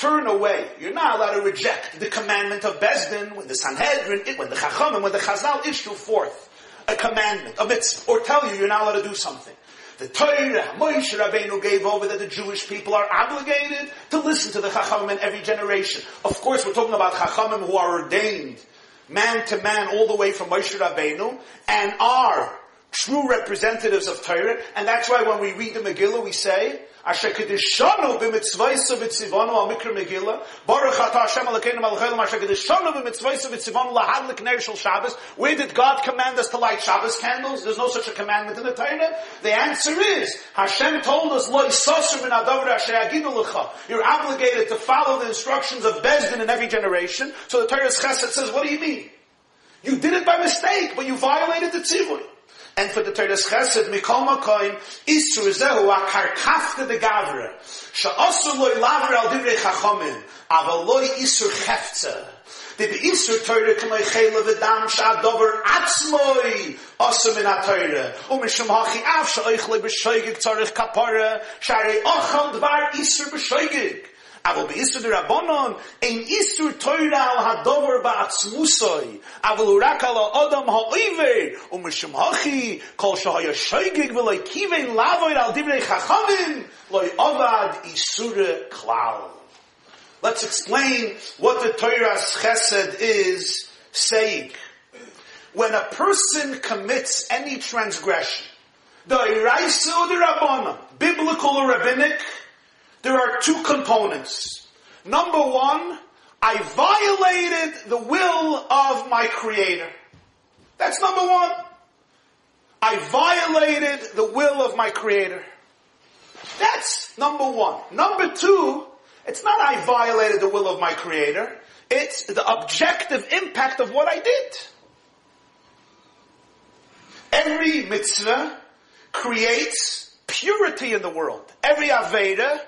turn away. You're not allowed to reject the commandment of Bezdin when the Sanhedrin, when the Chachamim, when the Chazal issue forth a commandment, a mitzvah, or tell you you're not allowed to do something. The Torah, Moshe Rabbeinu gave over that the Jewish people are obligated to listen to the Chachamim in every generation. Of course, we're talking about Chachamim who are ordained man to man all the way from Moshe Rabbeinu and are true representatives of Torah. And that's why when we read the Megillah, we say, Asher al mikra Megillah, Baruch Hashem Asher Shabbos. Where did God command us to light Shabbos candles? There's no such a commandment in the Torah. The answer is, Hashem told us, Lo yisosur min adavar asher lecha. You're obligated to follow the instructions of Bezdin in every generation. So the Toras Chesed says, what do you mean? You did it by mistake, but you violated the tzivui. And for the Toras Chesed, Mikol Makoim, Isur Zehu, Akarkafta de Gavra, Sha'asu loy lavra al divrei chachomim, aval loy Isur Cheftza. The Isur Torah k'may chela v'dam sha'adover atzmoi, asu min ha-Torah. Umishum hachi av sha'oichle b'shoigig tzarech kapara, sha'arei ochal dvar Isur b'shoigig. Aber bei Isur der Rabbonon, ein Isur teure al hadover ba'atzmusoi, aber urak al adam ha'oiver, um mishum kol shahaya shoigig v'loi kivein lavoir al divrei chachamim, loi ovad Isur klal. Let's explain what the Toras Chesed is saying. When a person commits any transgression, the or the Rabbonon, biblical or rabbinic, there are two components. Number one, I violated the will of my creator. That's number one. I violated the will of my creator. That's number one. Number two, it's not I violated the will of my creator. It's the objective impact of what I did. Every mitzvah creates purity in the world. Every Aveda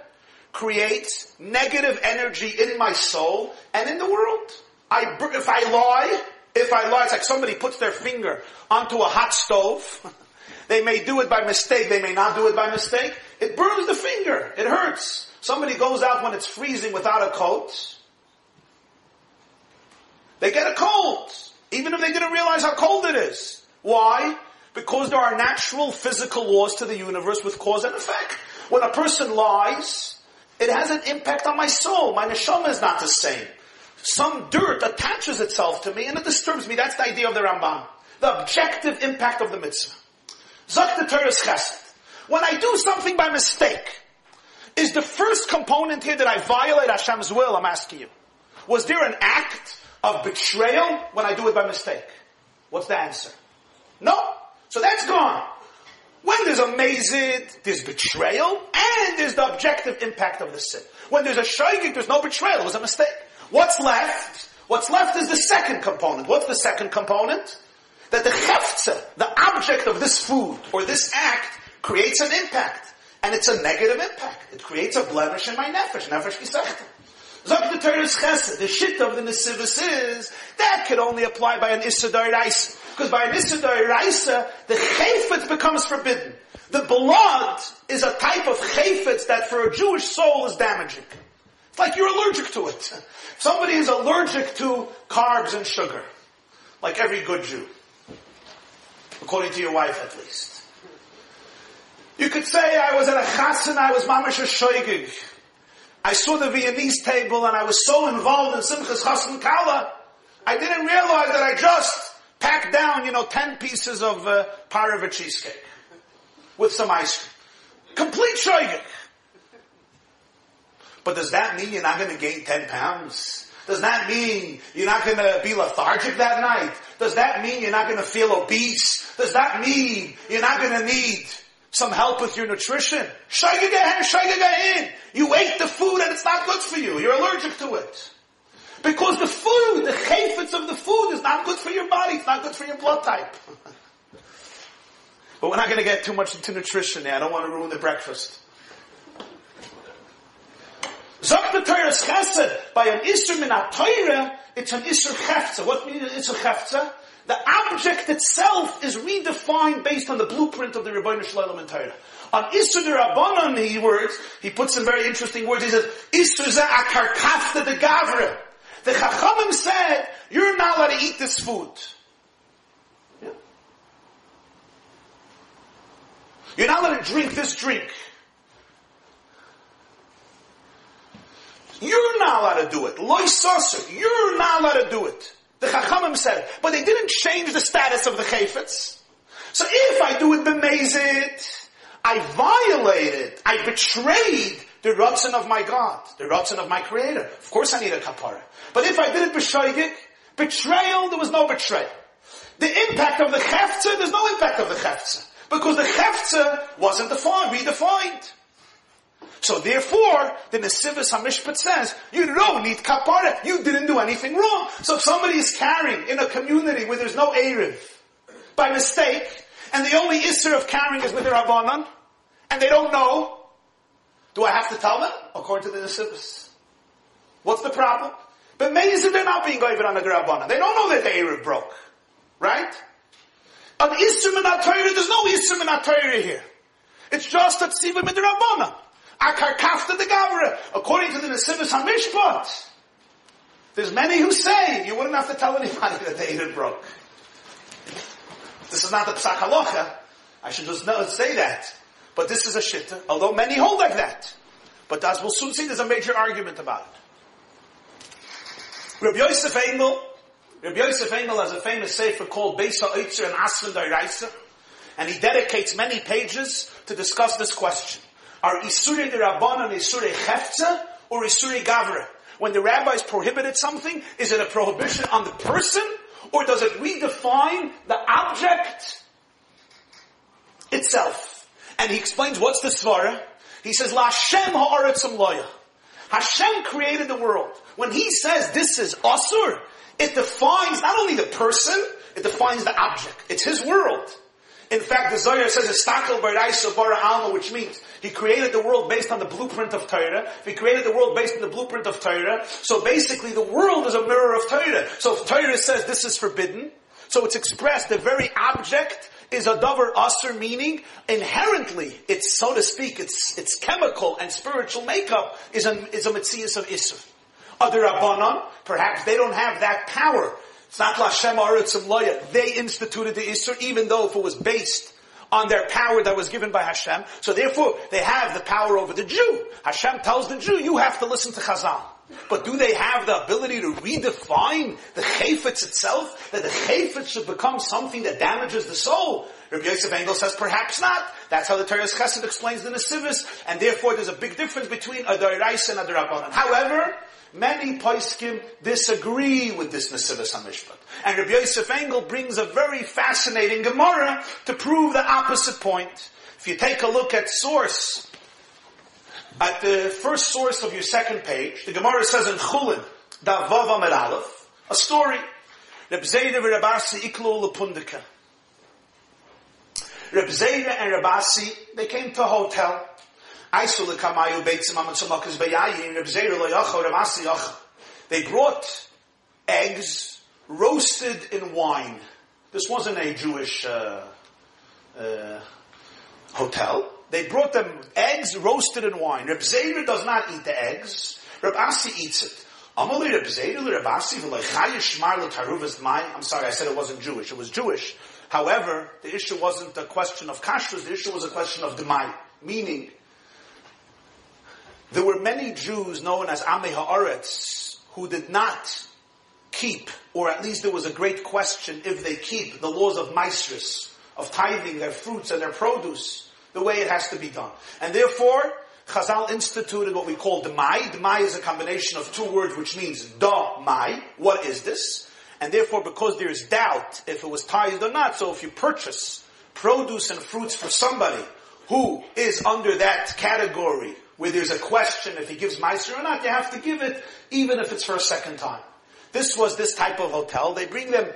creates negative energy in my soul and in the world. I, if I lie, if I lie, it's like somebody puts their finger onto a hot stove. they may do it by mistake, they may not do it by mistake. It burns the finger. It hurts. Somebody goes out when it's freezing without a coat. They get a cold. Even if they didn't realize how cold it is. Why? Because there are natural physical laws to the universe with cause and effect. When a person lies, it has an impact on my soul. My neshama is not the same. Some dirt attaches itself to me and it disturbs me. That's the idea of the Ramban. The objective impact of the mitzvah. Zok the chesed. When I do something by mistake, is the first component here that I violate Hashem's will? I'm asking you. Was there an act of betrayal when I do it by mistake? What's the answer? No. So that's gone. When there's a mazid, there's betrayal, and there's the objective impact of the sin. When there's a shaygik, there's no betrayal, it was a mistake. What's left? What's left is the second component. What's the second component? That the cheftza, the object of this food, or this act, creates an impact. And it's a negative impact. It creates a blemish in my nefesh, nefesh kisechta. Zok the chesed, the shit of the Nesivis is, that could only apply by an Issadar Raisa. Because by an Issadar Raisa, the chayfetz becomes forbidden. The blood is a type of chayfetz that for a Jewish soul is damaging. It's like you're allergic to it. Somebody is allergic to carbs and sugar. Like every good Jew. According to your wife at least. You could say I was at a chassan, I was mamash a shoigig. I saw the Viennese table and I was so involved in Simchas Chassan Kala, I didn't realize that I just packed down, you know, 10 pieces of uh, cheesecake with some ice cream. Complete shoygig. But does that mean you're not going to gain 10 pounds? Does that mean you're not going to be lethargic that night? Does that mean you're not going to feel obese? Does that mean you're not going to need some help with your nutrition? in. You ate the food and it's not good for you. You're allergic to it. Because the food, the chayfetz of the food is not good for your body. It's not good for your blood type. but we're not going to get too much into nutrition now. I don't want to ruin the breakfast. Zok the Toras Chesed, by an Isser min Torah, it's an Isser chefza. What means Isser chefza? The object itself is redefined based on the blueprint of the Rebbeinu Shalom and Torah. On Isser de Rabbanon, he words, he puts some very interesting words. He says, Isser ze akarkafta de gavre. The Chachamim said, you're not allowed to eat this food. Yeah. You're not allowed to drink this drink. You're not allowed to do it. Loy You're not allowed to do it. The Chachamim said it. But they didn't change the status of the Chayfetz. So if I do it b'mezit, I violated, I betrayed the Ratzon of my God, the Ratzon of my Creator. Of course I need a kapara. But if I did it b'shoigik, betrayal, there was no betrayal. The impact of the Cheftza, there's no impact of the Cheftza. Because the Cheftza wasn't defined, redefined. So therefore, the Nesivis HaMishpat says, you don't need kapara. You didn't do anything wrong. So if somebody is carrying in a community where there's no Eruv, by mistake, and the only Isser of carrying is with the Rabbanan, and they don't know, do I have to tell them? According to the Nesivis. What's the problem? But maybe they're not being over on the Rabbanan. They don't know that the Eruv broke. Right? An Isser Minat there's no Isser Minat here. It's just a Tziva Midrabbanan. Akarkafta the Gavra, according to the Nesivis HaMishpat. There's many who say you wouldn't have to tell anybody that they ate broke. This is not the Halacha. I should just know, say that. But this is a shitta, although many hold like that. But as we'll soon see, there's a major argument about it. Rabbi Yosef Engel, Rabbi Yosef Engel has a famous sefer called Beisa Oitzer and Aslan Dairaisa, and he dedicates many pages to discuss this question. Are Isurei de Rabbanan Isurei Hefza or Isurei Gavra? When the rabbis prohibited something, is it a prohibition on the person or does it redefine the object itself? And he explains what's the svara. He says, Lashem ha'aretzim loya. Hashem created the world. When he says this is asur, it defines not only the person, it defines the object. It's his world. In fact, the Zohar says, Estakel Baraisa Bara Alma, which means he created the world based on the blueprint of Torah. He created the world based on the blueprint of Torah, so basically the world is a mirror of Torah. So if Torah says this is forbidden, so it's expressed, the very object is a davar aser, meaning inherently, it's so to speak, its its chemical and spiritual makeup is a is a mitzias of isur. Other rabbanon, perhaps they don't have that power. It's not Lashem Aritzim Loya. They instituted the isur, even though if it was based on their power that was given by Hashem. So therefore, they have the power over the Jew. Hashem tells the Jew, you have to listen to Chazal. But do they have the ability to redefine the chayfetz itself? That the chayfetz should become something that damages the soul? Rabbi Yosef Engel says perhaps not. That's how the Toras Chesed explains the Nesivis, and therefore there's a big difference between a Dairais and a Darabanan. However, Many Paiskim disagree with this Nesivis HaMishpat. And Rabbi Yosef Engel brings a very fascinating Gemara to prove the opposite point. If you take a look at source, at the first source of your second page, the Gemara says in Chulin, Davav Amid Aleph, a story. Reb Zayda and Rabasi iklu lepundika. Reb Zayda and Rabasi, they came to a hotel. They brought eggs roasted in wine. This wasn't a Jewish uh, uh, hotel. They brought them eggs roasted in wine. Reb Zera does not eat the eggs. Reb Asi eats it. I'm sorry, I said it wasn't Jewish. It was Jewish. However, the issue wasn't a question of kashrus, the issue was a question of demai. Meaning, There were many Jews known as Ame Haaretz who did not keep, or at least there was a great question if they keep the laws of Maestris, of tithing their fruits and their produce, the way it has to be done. And therefore, Chazal instituted what we call Demai. Demai is a combination of two words which means Da Mai. What is this? And therefore, because there is doubt if it was tithed or not, so if you purchase produce and fruits for somebody who is under that category where there's a question if he gives Meiser or not, you have to give it even if it's for a second time. This was this type of hotel. They bring them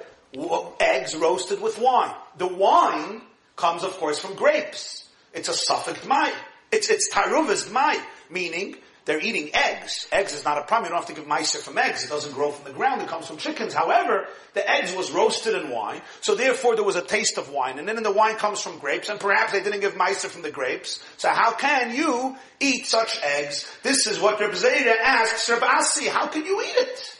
eggs roasted with wine. The wine comes, of course, from grapes. It's a suffix mai. It's, it's taruvis mai, meaning they're eating eggs. Eggs is not a problem. You don't have to give meiser from eggs. It doesn't grow from the ground. It comes from chickens. However, the eggs was roasted in wine, so therefore there was a taste of wine. And then the wine comes from grapes, and perhaps they didn't give meiser from the grapes. So how can you eat such eggs? This is what Reb Zera asks Reb Asi. How can you eat it?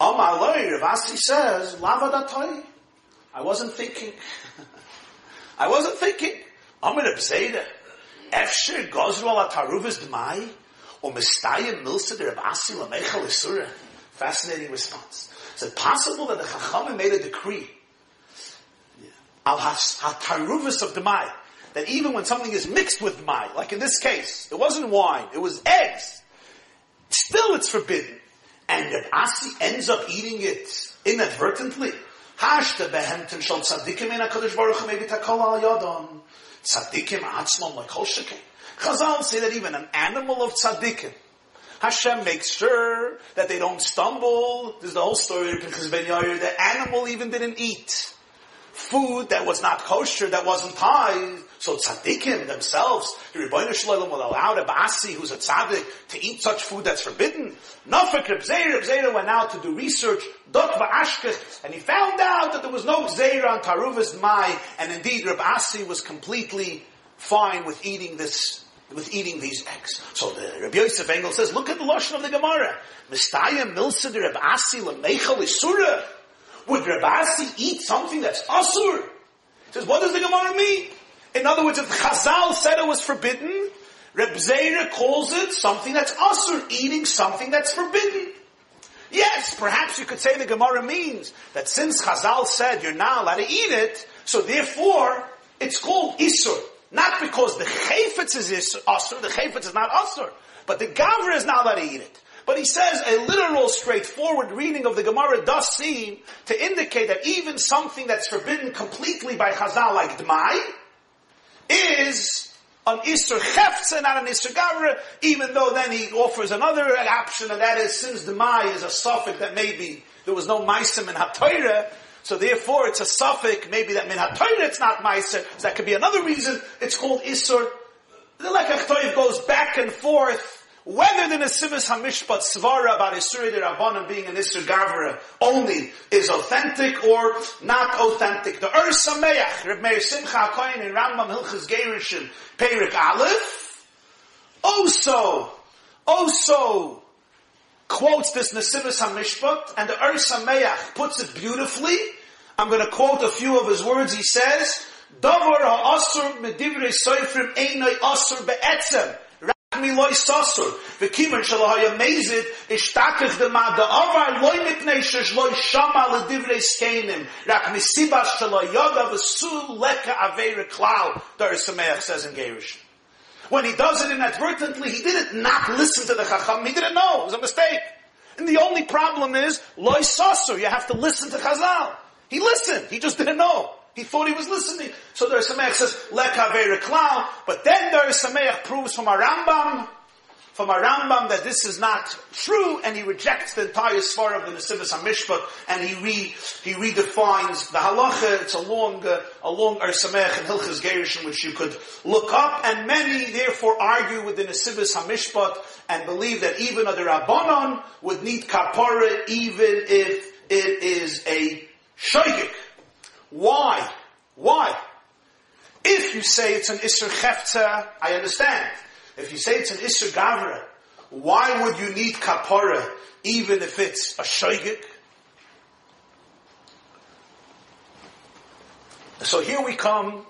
Amaloi, Reb Asi says, Lavadatoi. I wasn't thinking. I wasn't thinking. I'm Reb Zera. Efsher gozru ala d'mai. Fascinating response. Is it possible that the Chachamim made a decree al taruvus of the mai that even when something is mixed with mai, like in this case, it wasn't wine, it was eggs, still it's forbidden, and that Asi ends up eating it inadvertently. Hashta behemten shal tzaddikim in HaKadosh Baruch Hu maybe takol al yadon. Tzaddikim atzmon like kol Chazal say that even an animal of tzaddikim, Hashem makes sure that they don't stumble. There's the whole story Pinchas Ben Yair. The animal even didn't eat food that was not kosher, that wasn't tithe. So tzaddikim themselves, the Rebbeinu Shalom will allow the Basi, who's a tzaddik, to eat such food that's forbidden. Nafik Reb Reb went out to do research, and he found out that there was no Zeir on Taruvis Mai, and indeed Reb Asi was completely fine with eating this with eating these eggs. So the Rabbi Yosef Engel says, look at the lashon of the Gemara. Mistaya milsa Rabbi Asi lemeichel isura. Would Rabbi Asi eat something that's asur? He says, what does the Gemara mean? In other words, if Chazal said it was forbidden, Reb Zera calls it something that's asur, eating something that's forbidden. Yes, perhaps you could say the Gemara means that since Chazal said you're not allowed to eat it, so therefore it's called isur. Not because the chayfetz is asur, the chayfetz is not asur, but the gavra is not allowed to eat it. But he says a literal, straightforward reading of the Gemara does seem to indicate that even something that's forbidden completely by Chazal, like Dmai, is an Isser Chefze, not an Isser Gavra, even though then he offers another option, and that is since Dmai is a suffix that maybe there was no Maisim in HaTorah, so therefore, it's a suffix. Maybe that min ha'toyre it's not meiser. So that could be another reason. It's called isur. The lekach goes back and forth. Whether the Nesivis Hamishpat Svara about Isuri Rabbanim being an Isur Gavra only is authentic or not authentic. The Ohr Sameach, Reb Meir Simcha HaKoyin in Rambam Hilchas Gerishim, Perik Aleph, also, also quotes this Nesivis HaMishpat, and the Ohr Sameach puts it beautifully. I'm going to quote a few of his words. He says, Davar ha'asur medivrei soifrim einoi asur be'etzem. Loy sasur loy loy shama rak leka avera says in when he does it inadvertently, he didn't not listen to the Chacham. He didn't know. It was a mistake. And the only problem is, loy sasu. You have to listen to Chazal. He listened. He just didn't know. He thought he was listening. So the Sameach says, lekaveri klau. But then the Sameach proves from a Rambam from a Rambam that this is not true, and he rejects the entire svar of the Nesivis HaMishpat, and he re, he redefines the halacha. It's a long, uh, a long Ohr Sameach and Hilchas Gerishim, which you could look up, and many therefore argue with the Nesivis HaMishpat, and believe that even a Rabbanon would need kapara, even if it is a shaygik. Why? Why? If you say it's an Isser Chefta, I understand. If you say it's an Isser Gavra, why would you need Kapora even if it's a Shoigik? So here we come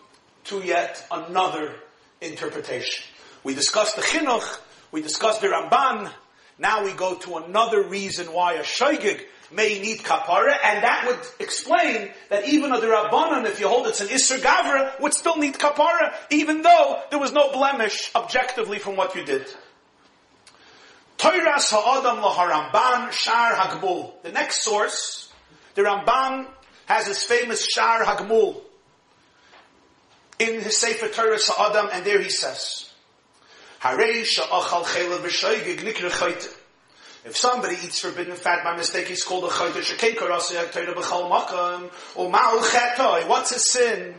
to yet another interpretation. We discussed the Chinuch, We discussed the Ramban. Now we go to another reason why a shaygig may need kapara, and that would explain that even a Rabbanan, if you hold it's an Isser Gavra, would still need kapara, even though there was no blemish objectively from what you did. Toiras ha'adam laharamban shar hagmul. The next source, the Ramban has his famous shar hagmul in his Sefer Toiras ha'adam, and there he says, Harei sha'achal chelav v'shoigig chayte. If somebody eats forbidden fat by mistake, he's called a makam, or chetoi. What's his sin?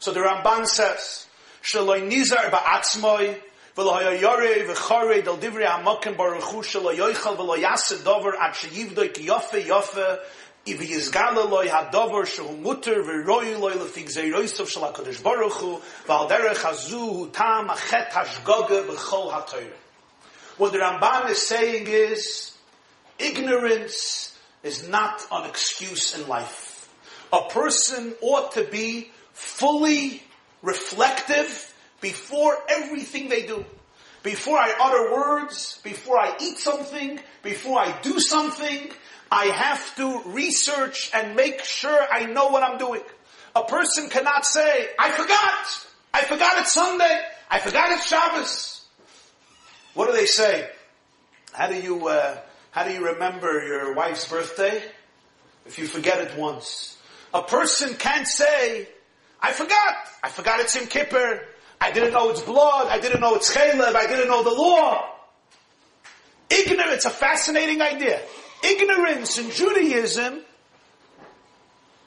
So the Ramban says, shaloi nizar ba'atzmoi, v'lo hayayore v'chore del divrei ha'makim baruchu shalo yoichal yaseh dover ad sheyivdoi ki yofe yofe, if he is gala loy hadover shehu muter v'roi zeiroisav shal v'al derech hazu hu tam achet hashgoga b'chol. What the Ramban is saying is, ignorance is not an excuse in life. A person ought to be fully reflective before everything they do. Before I utter words, before I eat something, before I do something, I have to research and make sure I know what I'm doing. A person cannot say, I forgot! I forgot it's Sunday! I forgot it's Shabbos! What do they say? How do you, uh, how do you remember your wife's birthday? If you forget it once. A person can't say, I forgot. I forgot it's Yom Kippur. I didn't know it's blood. I didn't know it's chaylev. I didn't know the law. Ignorance, a fascinating idea. Ignorance in Judaism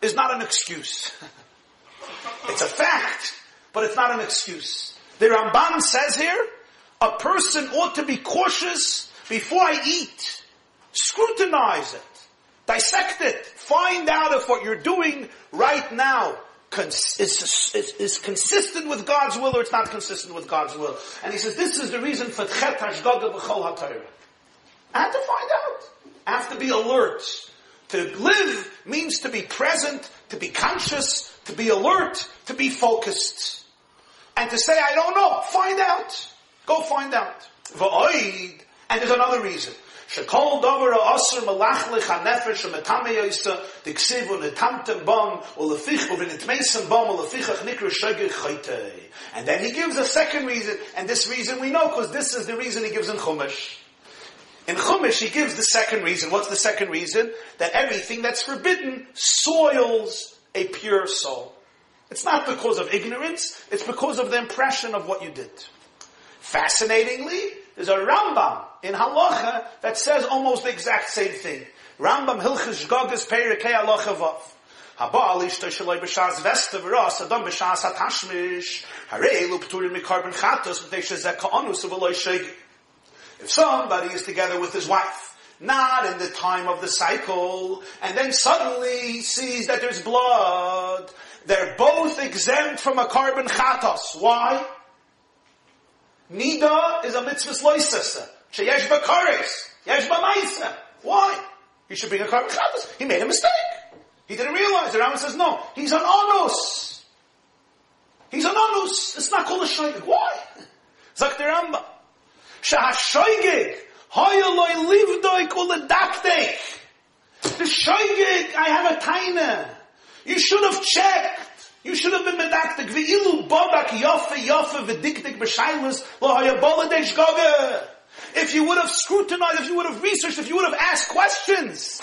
is not an excuse. it's a fact, but it's not an excuse. The Ramban says here, a person ought to be cautious before I eat. Scrutinize it. Dissect it. Find out if what you're doing right now is, is, is, consistent with God's will or it's not consistent with God's will. And he says, this is the reason for Tchet Hashgaga B'chol HaTorah. I have to find out. I have to be alert. To live means to be present, to be conscious, to be alert, to be focused. And to say, I don't know, find out. Go find out. And there's another reason. Shekol dover asr malachlich hanefesh metame yoisa diksivu netamtem bom ulefich uvinitmeisem bom ulefichach nikra shegir chayte. And then he gives a second reason, and this reason we know because this is the reason he gives in Chumash. In Chumash, he gives the second reason. What's the second reason? That everything that's forbidden soils a pure soul. It's not because of ignorance, it's because of the impression of what you did. Fascinatingly, there's a Rambam in Halacha that says almost the exact same thing. Rambam Hilchis Gogas Perikei Halacha Vav. Haba alishta shaloi b'shas vesta v'ras adam b'shas hatashmish harei lu p'turim mikarben chatos v'tei shezeh ka'anus v'loi shegi. If somebody is together with his wife, not in the time of the cycle, and then suddenly sees that there's blood, they're both exempt from a korban chatos. Why? Nida is a mitzvah loisasa. Sheyesh b'kares. Yesh b'maisa. Why? He should bring a korban chatos. He made a mistake. He didn't realize. The Rambam says, no, he's an onus. He's an onus. It's not called a shoygig. Why? Zak the Rambam. Shahashoygig. Hoyaloi livdoi kuladaktek. The shoygig, I have a taina. You should have checked. You should have been medaktik. V'ilu bodak yofe yofe v'diktik b'shailas lo hayaboladesh. If you would have scrutinized, if you would have researched, if you would have asked questions,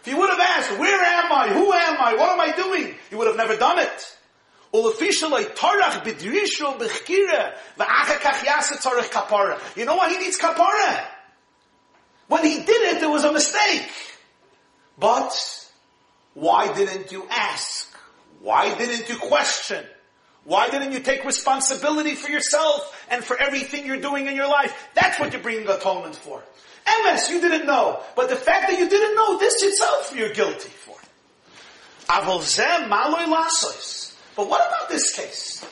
if you would have asked, where am I? Who am I? What am I doing? You would have never done it. You know why he needs kapara? When he did it, there was a mistake. But, why didn't you ask? Why didn't you question? Why didn't you take responsibility for yourself and for everything you're doing in your life? That's what you're bringing atonement for. MS, you didn't know. But the fact that you didn't know, this itself you're guilty for. Avolzem maloy lasois. But what about this case?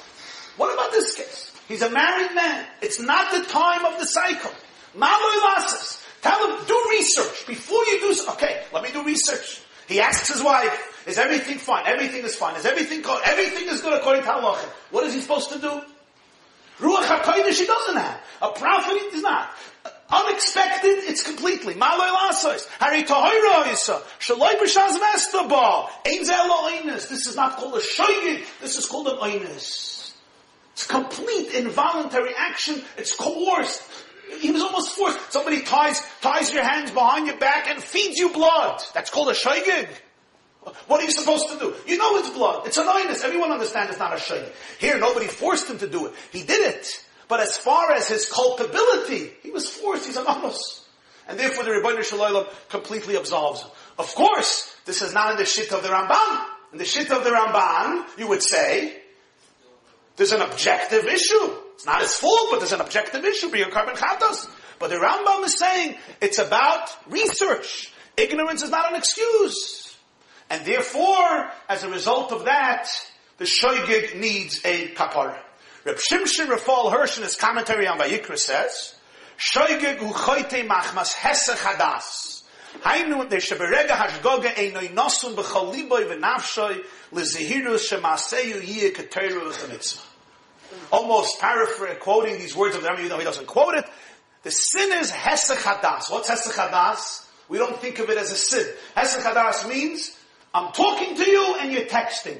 What about this case? He's a married man. It's not the time of the cycle. Maloy lasas. Tell him, do research. Before you do, okay, let me do research. He asks his wife, is everything fine? Everything is fine. Is everything good? Everything is good according to halacha. What is he supposed to do? Ruach HaKodesh he doesn't have. A prophet he does not. Unexpected, it's completely. Malay lasos. Harry Tahira Isa. Shaloi B'Shaz Vestaba. Ein Zeh This is not called a shoygig. This is called an oinus. It's complete involuntary action. It's coerced. He was almost forced. Somebody ties, ties your hands behind your back and feeds you blood. That's called a shoygig. What are you supposed to do? You know it's blood. It's an oinus. Everyone understands it's not a shoygig. Here, nobody forced him to do it. He did it. But as far as his culpability, he was forced, he's an amos. And therefore the Rebbeinu Shalom completely absolves him. Of course, this is not in the shitta of the Ramban. In the shitta of the Ramban, you would say, there's an objective issue. It's not his fault, but there's an objective issue, B'yir Korban Chatos. But the Rambam is saying, it's about research. Ignorance is not an excuse. And therefore, as a result of that, the shoygig needs a kapara. Reb Shimshon Raphael Hirsch in his commentary on Vayikra says, Shoigig uchoite machmas hesech hadas. Hainu de sheberega hashgoga einoi nosun b'chol liboy v'nafshoy lezehirus shemaseyu yiyeh keteru v'chamitzvah. Almost paraphrasing, quoting these words of the Rambam, even though he doesn't quote it. The sin is hesech hadas. What's hesechadas? We don't think of it as a sin. Hesech hadas means, I'm talking to you and you're texting.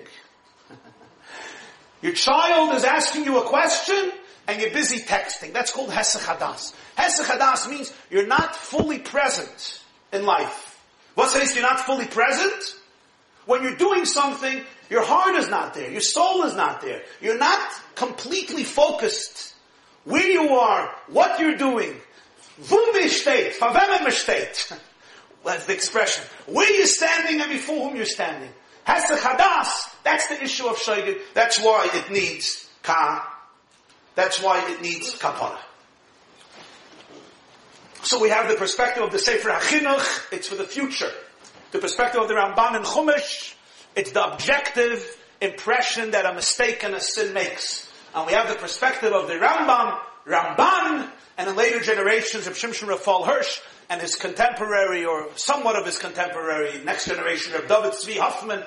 Your child is asking you a question and you're busy texting. That's called Hesach Hadas. Hesach Hadas means you're not fully present in life. What says you're not fully present? When you're doing something, your heart is not there. Your soul is not there. You're not completely focused where you are, what you're doing. State, state. That's the expression. Where you're standing and before whom you're standing. Hesach Hadas, that's the issue of Shaygig. That's why it needs Ka. That's why it needs Kapara. So we have the perspective of the Sefer HaChinuch, it's for the future. The perspective of the Ramban and Chumash, it's the objective impression that a mistake and a sin makes. And we have the perspective of the Rambam, Ramban, and in later generations of Shimshon Raphael Hirsch, and his contemporary, or somewhat of his contemporary, next generation of David Zvi Hoffman,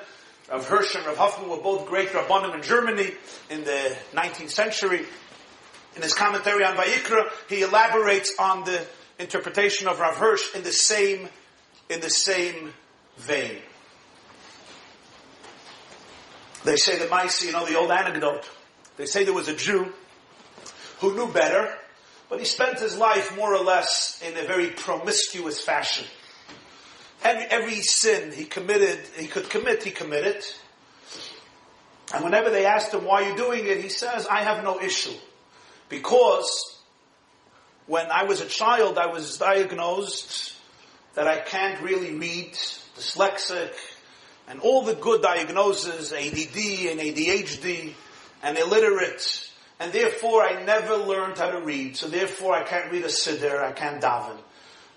of Hirsch and Rav Hoffman were both great Rabbanim in Germany in the 19th century. In his commentary on Vayikra, he elaborates on the interpretation of Rav Hirsch in the same, in the same vein. They say the mice, you know, the old anecdote. They say there was a Jew who knew better, but he spent his life more or less in a very promiscuous fashion. Every, every sin he committed, he could commit, he committed. And whenever they asked him, why are you doing it? He says, I have no issue. Because when I was a child, I was diagnosed that I can't really read, dyslexic, and all the good diagnoses, ADD and ADHD, and illiterate, and therefore I never learned how to read, so therefore I can't read a siddur, I can't daven.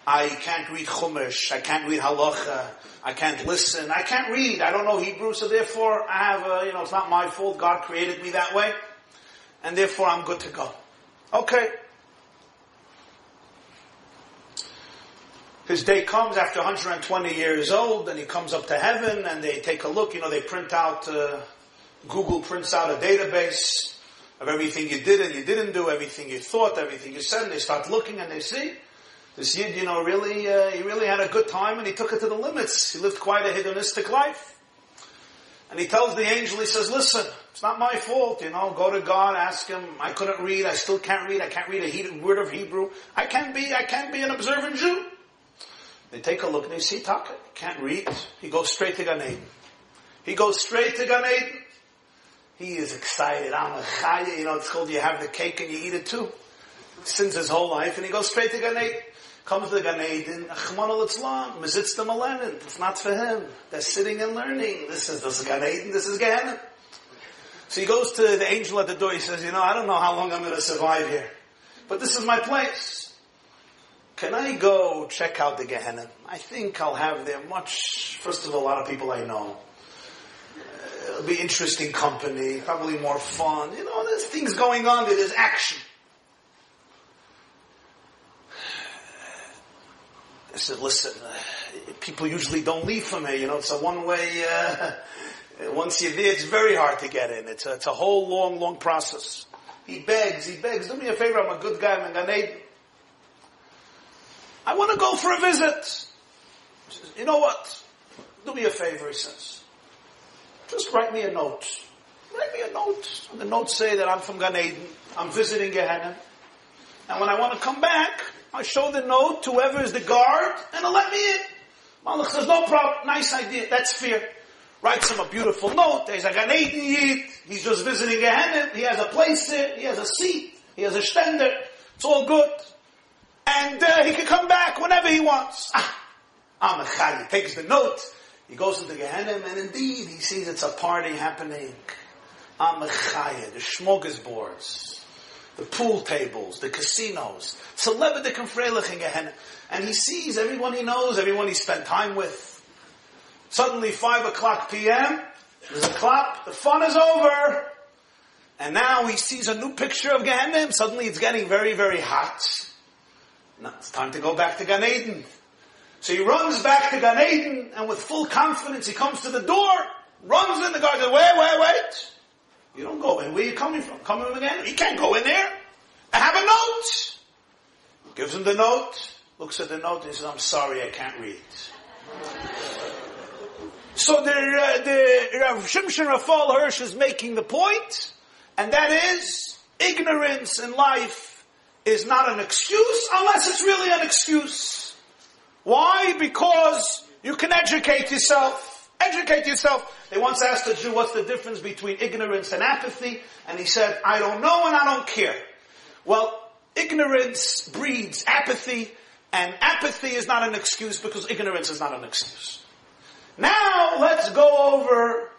I can't read Chumash, I can't read Halacha, I can't listen, I can't read, I don't know Hebrew, so therefore I have a, you know, it's not my fault, God created me that way, and therefore I'm good to go. Okay. His day comes after 120 years old, and he comes up to heaven, and they take a look, you know, they print out, uh, Google prints out a database of everything you did and you didn't do, everything you thought, everything you said, and they start looking and they see, this Yid, you know, really, uh, he really had a good time and he took it to the limits. He lived quite a hedonistic life. And he tells the angel, he says, listen, it's not my fault, you know, go to God, ask him, I couldn't read, I still can't read, I can't read a word of Hebrew. I can't be, I can't be an observant Jew. They take a look and they see Taka, can't read. He goes straight to Gan Eden. He goes straight to Gan Eden. He is excited. I'm a chaya, you know, it's called you have the cake and you eat it too. Since his whole life and he goes straight to Gan Eden comes to Gan Eden, Achman al Mizitz the Malenin. It's not for him. They're sitting and learning. This is, this is Gan Eden, this is Gehenna. So he goes to the angel at the door, he says, you know, I don't know how long I'm going to survive here. But this is my place. Can I go check out the Gehenna? I think I'll have there much, first of all, a lot of people I know. It'll be interesting company, probably more fun. You know, there's things going on, there, there's action. I said, listen, uh, people usually don't leave from here. You know, it's a one-way. Uh, once you're there, it's very hard to get in. It's a, it's a whole long, long process. He begs, he begs, do me a favor, I'm a good guy, I'm a Gan I want to go for a visit. Says, you know what? Do me a favor, he says. Just write me a note. Write me a note. And the note say that I'm from Gan Eden. I'm visiting Gehenna. And when I want to come back, I show the note to whoever is the guard, and he'll let me in. Malach says, no problem. Nice idea. That's fair. Writes him a beautiful note. There's a Gan Eden Yid. He's just visiting Gehenna. He has a place there. He has a seat. He has a stender. It's all good. And uh, he can come back whenever he wants. Ah. He takes the note. He goes into Gehenna, and indeed, he sees it's a party happening. Amachaya, the smorgasbords, the pool tables, the casinos, celebrity in Gehenna. And he sees everyone he knows, everyone he spent time with. Suddenly, 5 o'clock p.m., there's a clap, the fun is over. And now he sees a new picture of Gehenna. Suddenly it's getting very, very hot. Now it's time to go back to Gan Eden. So he runs back to Gan Eden, and with full confidence he comes to the door, runs in, the says, wait, wait, wait. You don't go in. Where are you coming from? Coming from again? He can't go in there. I have a note. Gives him the note, looks at the note, and says, I'm sorry, I can't read. So the, uh, the Rav Shimshon Raphael Hirsch is making the point, and that is, ignorance in life is not an excuse unless it's really an excuse. Why? Because you can educate yourself. Educate yourself. They once asked a Jew, what's the difference between ignorance and apathy? And he said, I don't know and I don't care. Well, ignorance breeds apathy, and apathy is not an excuse because ignorance is not an excuse. Now let's go over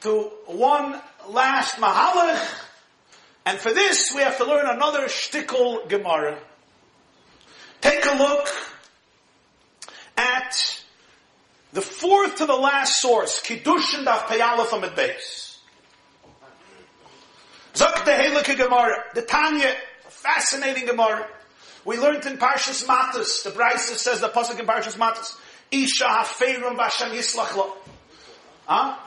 to one last mahalach, and for this we have to learn another shtickle Gemara. Take a look at the fourth to the last source, Kiddushin Daf Peyalef Amid Beis. Zok the Gemara, the Tanya, fascinating Gemara. We learned in Parshas Matas, the Brisa says the pasuk in Parshas Matas, Isha hafeirum v'Hashem yislach lo. Huh?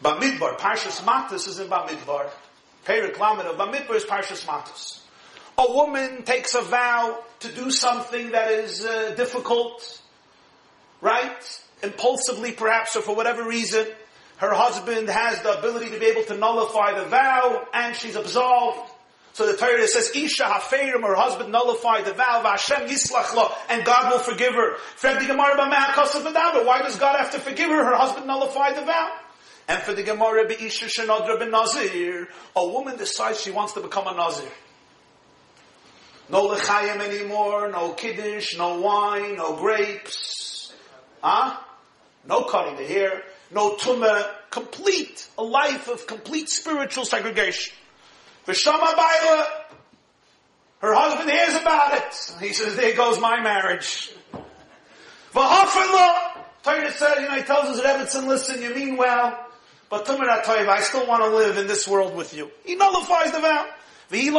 Bamidbar, Parshas Matas is in Bamidbar. Perik Lamed of Bamidbar is Parshas Matas. A woman takes a vow to do something that is uh, difficult, right? Impulsively perhaps, or for whatever reason. Her husband has the ability to be able to nullify the vow, and she's absolved. So the Torah says, Isha hafeirim, her husband nullified the vow, Hashem yislach lo, and God will forgive her. Why does God have to forgive her? Her husband nullified the vow. And for the Gemara, Isha shenodra ben nazir, a woman decides she wants to become a nazir. No lechayim anymore, no kiddush, no wine, no grapes. Huh? No cutting the hair, no tumah, complete, a life of complete spiritual segregation. V'shama Baila, her husband hears about it. He says, there goes my marriage. V'hafenlo, Torah said, you know, he tells us at Evetson, listen, you mean well, but Tumar Toiv, I still want to live in this world with you. He nullifies the vow. She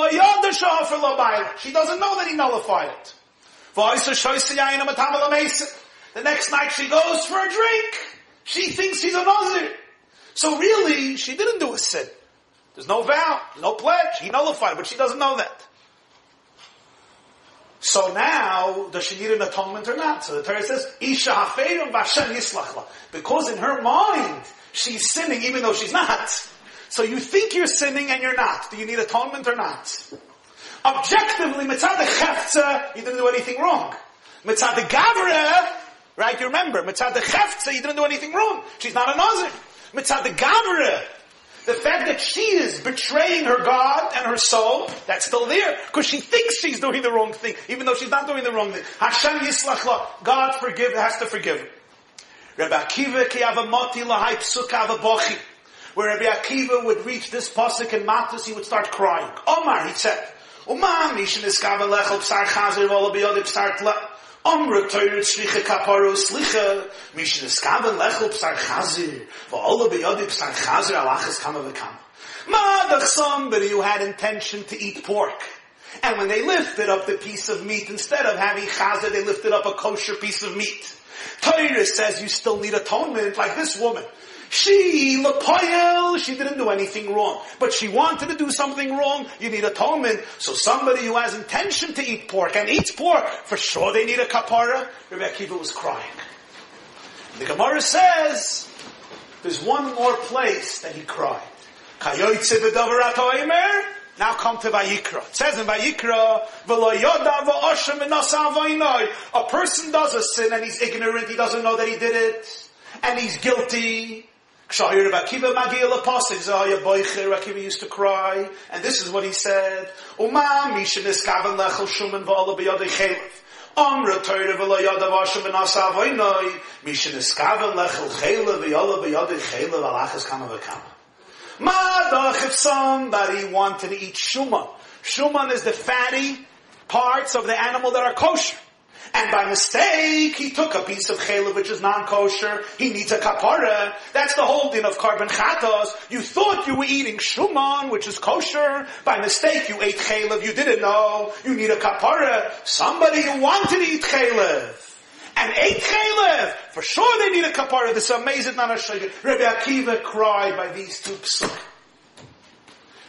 doesn't know that he nullified it. The next night she goes for a drink. She thinks he's a Nazir. So really, she didn't do a sin. There's no vow, no pledge. He nullified, but she doesn't know that. So now, does she need an atonement or not? So the Torah says, Isha. Because in her mind, she's sinning even though she's not. So you think you're sinning and you're not. Do you need atonement or not? Objectively, mitzad the cheftza, you didn't do anything wrong. Mitzad the gavra, right, you remember, mitzad the cheftza, you didn't do anything wrong. She's not a nazir. Mitzad the gavra, the fact that she is betraying her God and her soul, that's still there, because she thinks she's doing the wrong thing, even though she's not doing the wrong thing. Hashem yislach God forgive, has to forgive her. Rabbi Akiva ki avamoti lahai psuka avabochi. Where Rabbi Akiva would reach this pasuk in Matas, he would start crying. Omar, he said, Umam, mishin iskava lechel psar chazer v'ola biyodi psar Amra Torah Tzricha Kaparo Slicha Mishin Eskaven Lechel Psar Chazir V'ola B'yodi Psar Chazir Alachas Kama V'kama Madach somebody who had intention to eat pork. And when they lifted up the piece of meat, instead of having chazir, they lifted up a kosher piece of meat. Torah says you still need atonement, like this woman. She, Lapoyel, she didn't do anything wrong. But she wanted to do something wrong, you need atonement. So somebody who has intention to eat pork and eats pork, for sure they need a kapara. Rabbi Akiva was crying. The Gemara says, there's one more place that he cried. Now come to Vayikra. It says in Vayikra, A person does a sin and he's ignorant, he doesn't know that he did it, and he's guilty. Akiva oh, used to cry, and this is what he said. Amra Torah v'lo yadav Hashem v'nasa avoinoi, mishin iskaven lechel chelev v'yala b'yadei chelev alachas kama. Madach if somebody wanted to eat shuman. Shuman is the fatty parts of the animal that are kosher. And by mistake, he took a piece of chaylev which is non-kosher. He needs a kapara. That's the holding of korban chatos. You thought you were eating shuman, which is kosher. By mistake, you ate chaylev. You didn't know. You need a kapara. Somebody who wanted to eat chaylev and ate chaylev. For sure they need a kapara. This amazing nanashayim. Rabbi Akiva cried by these two psuk.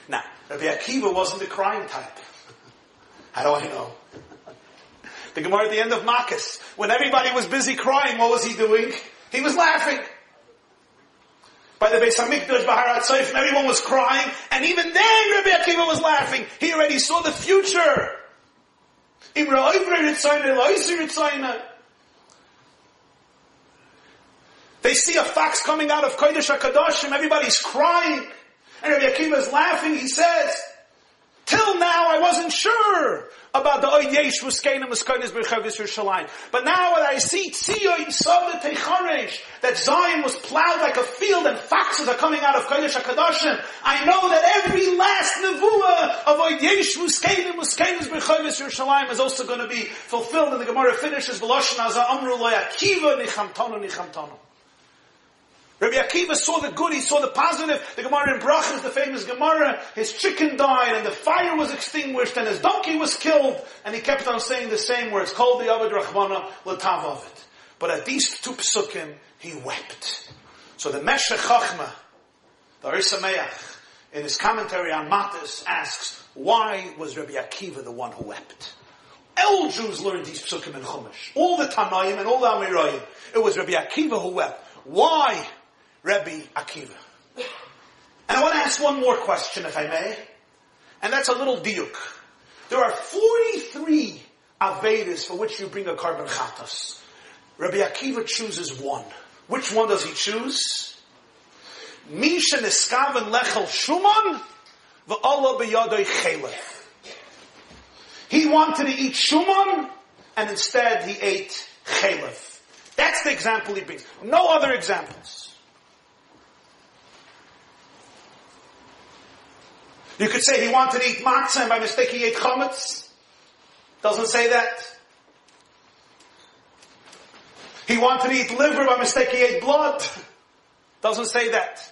Now, Rabbi Akiva wasn't the crying type. How do I know? The Gemara at the end of Makis, when everybody was busy crying, what was he doing? He was laughing. By the Beis Hamikdash, Baharat Seif, everyone was crying, and even then Rabbi Akiva was laughing. He already saw the future. They see a fox coming out of Kodesh HaKadoshim, everybody's crying. And Rabbi Akiva is laughing, he says, Till now I wasn't sure about the Oid Yesh Muskein and Muskoinis Berchavis Yerushalayim. But now when I see Tziyoy Sava Techaresh, that Zion was plowed like a field and foxes are coming out of Kodesh HaKadoshim, I know that every last nevuah of Oid Yesh Muskein and Muskeinis Berchavis Yerushalayim is also going to be fulfilled. And the Gemara finishes, V'loshen Azah Amru Lo Yakiva Nichamtonu Nichamtonu. Rabbi Akiva saw the good, he saw the positive. The Gemara in Brach is the famous Gemara. His chicken died and the fire was extinguished and his donkey was killed. And he kept on saying the same words, called the Avad Rachmana Latavavid. But at these two psukim, he wept. So the Meshech Chachma, the Ohr Sameach, in his commentary on Matis asks, why was Rabbi Akiva the one who wept? All Jews learned these psukim in Chumash. All the Tanaim and all the Amoraim. It was Rabbi Akiva who wept. Why Rebbe Akiva. And I want to ask one more question, if I may. And that's a little diuk. There are 43 Avedas for which you bring a korban chatas. Rabbi Akiva chooses one. Which one does he choose? Misha niskaven lechel shuman v'Allah b'yadoi chelev. He wanted to eat shuman, and instead he ate chelev. That's the example he brings. No other examples. You could say he wanted to eat matzah and by mistake he ate chametz. Doesn't say that. He wanted to eat liver, by mistake he ate blood. Doesn't say that.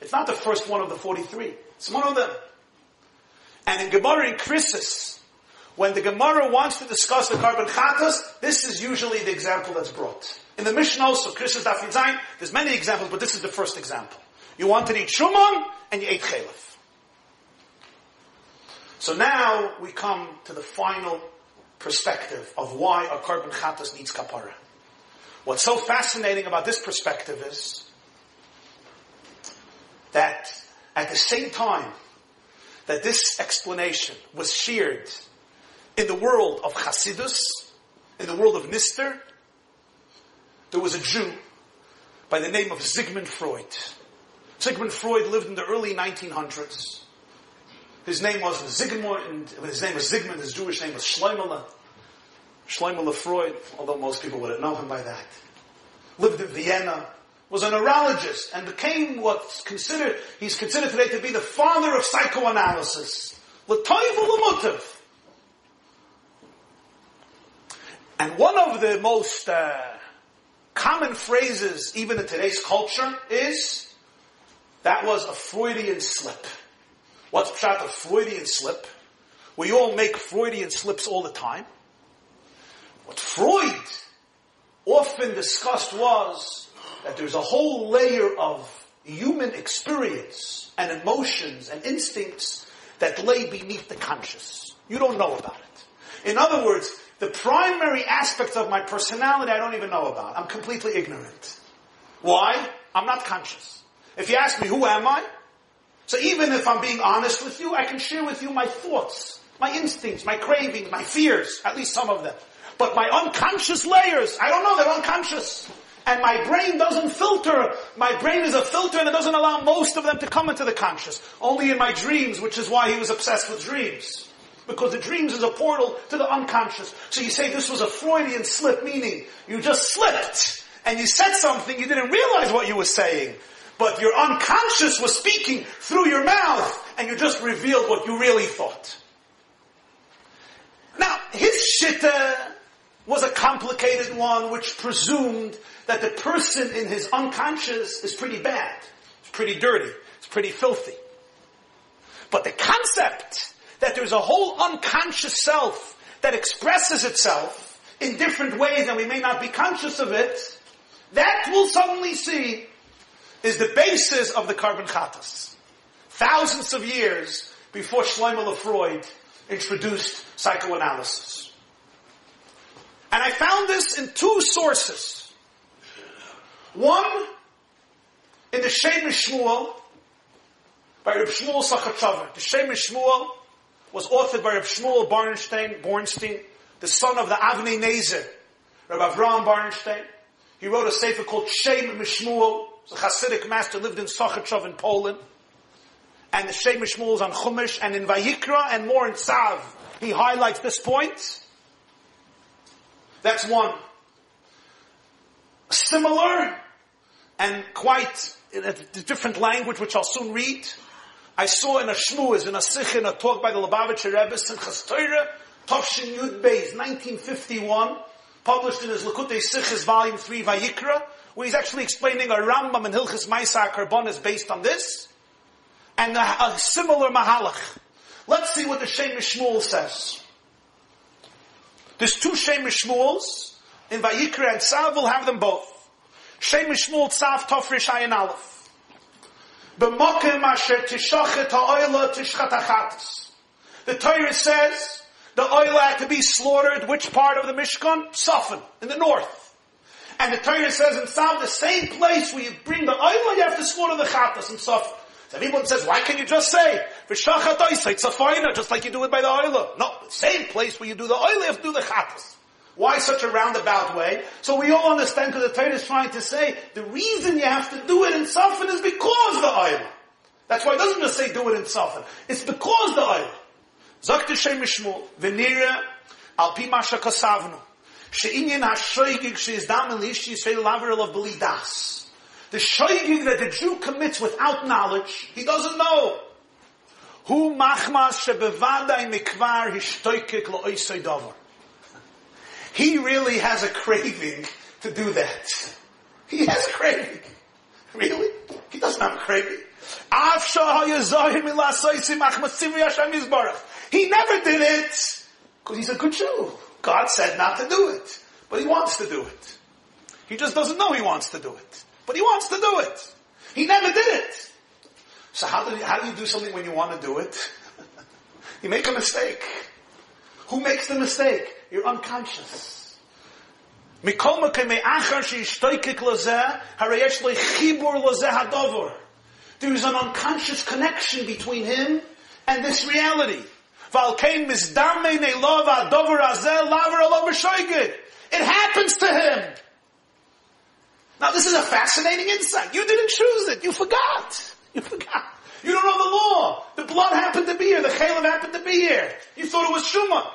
It's not the first one of the 43. It's one of them. And in Gemara in Krisis, when the Gemara wants to discuss the korban chatas, this is usually the example that's brought. In the Mishnah also, Krishna's Daf Zayin, there's many examples, but this is the first example. You want to eat shuman, and you ate chalif. So now we come to the final perspective of why a korban chatas needs kapara. What's so fascinating about this perspective is that at the same time that this explanation was shared in the world of Chasidus, in the world of Nister, there was a Jew by the name of Sigmund Freud. Sigmund Freud lived in the early 1900s. His name was Zygmunt, his name was Zygmunt, his Jewish name was Schleimele. Schleimele Freud, although most people wouldn't know him by that. Lived in Vienna, was a neurologist, and became what's considered, he's considered today to be the father of psychoanalysis. L'toiv And one of the most uh, common phrases, even in today's culture, is that was a Freudian slip. What's pshat a Freudian slip? We all make Freudian slips all the time. What Freud often discussed was that there's a whole layer of human experience and emotions and instincts that lay beneath the conscious. You don't know about it. In other words, the primary aspects of my personality I don't even know about. I'm completely ignorant. Why? I'm not conscious. If you ask me, who am I? So even if I'm being honest with you, I can share with you my thoughts, my instincts, my cravings, my fears, at least some of them. But my unconscious layers, I don't know, they're unconscious. And my brain doesn't filter. My brain is a filter and it doesn't allow most of them to come into the conscious. Only in my dreams, which is why he was obsessed with dreams. Because the dreams is a portal to the unconscious. So you say this was a Freudian slip, meaning you just slipped and you said something, you didn't realize what you were saying. But your unconscious was speaking through your mouth and you just revealed what you really thought. Now, his shitta was a complicated one which presumed that the person in his unconscious is pretty bad. It's pretty dirty. It's pretty filthy. But the concept that there's a whole unconscious self that expresses itself in different ways and we may not be conscious of it, that we'll suddenly see is the basis of the korban chatas. Thousands of years before Shlomo Freud introduced psychoanalysis. And I found this in two sources. One, in the Shem Shmuel, by Reb Shmuel Sochatchover. The Shem Shmuel was authored by Reb Shmuel Barnstein, Bornstein, the son of the Avnei Nezer, Reb Avraham Barnstein. He wrote a sefer called Shem Mishmuel. a Hasidic master lived in Sochachov in Poland. And the Shem Mishmuel is on Chumash and in Vayikra and more in Tzav. He highlights this point. That's one. Similar and quite in a different language, which I'll soon read. I saw in a shmuz, in a sikh, in a talk by the Lubavitcher Rebbe, Simchas Torah, Tovshin Yud Beis, 1951, published in his Likutei Sichos, volume 3, Vayikra, where he's actually explaining a Rambam and Hilchis Maisa Karbon is based on this, and a, a similar Mahalach. Let's see what the Shem Shmuel says. There's two Shem Shmuels, in Vayikra and Tzav, we'll have them both. Shem Shmuel Tzav Tofrish Ayin Aleph. The Torah says, the oil had to be slaughtered, which part of the Mishkan? Safan, in the north. And the Torah says in Psalm, the same place where you bring the oil, you have to slaughter the chatas in Safan. So everyone says, why can't you just say, V'shachat oisa, it's a just like you do it by the oil? No, the same place where you do the oil, you have to do the chatas. Why such a roundabout way? So we all understand because the Torah is trying to say, the reason you have to do it in Safan is because the oil. That's why it doesn't just say do it in Safan. It's because the oil. Der Shem Shmuel, v'nira al pi ma shakasavnu, she'inyan ha-shoygig she'ez dam el ishi yisrael laver of belidas. The shoygig that the Jew commits without knowledge, he doesn't know. Hu machmas shebevadai mikvar hishtoykik lo oisay davar. He really has a craving to do that. He has a craving. Really? He doesn't have a craving. He never did it because he's a good Jew. God said not to do it, but he wants to do it. He just doesn't know he wants to do it, but he wants to do it. He never did it. So how do you, how do you do something when you want to do it? you make a mistake. Who makes the mistake? You're unconscious. There's an unconscious connection between him and this reality. It happens to him. Now this is a fascinating insight. You didn't choose it. You forgot. You forgot. You don't know the law. The blood happened to be here. The chaylev happened to be here. You thought it was shuma.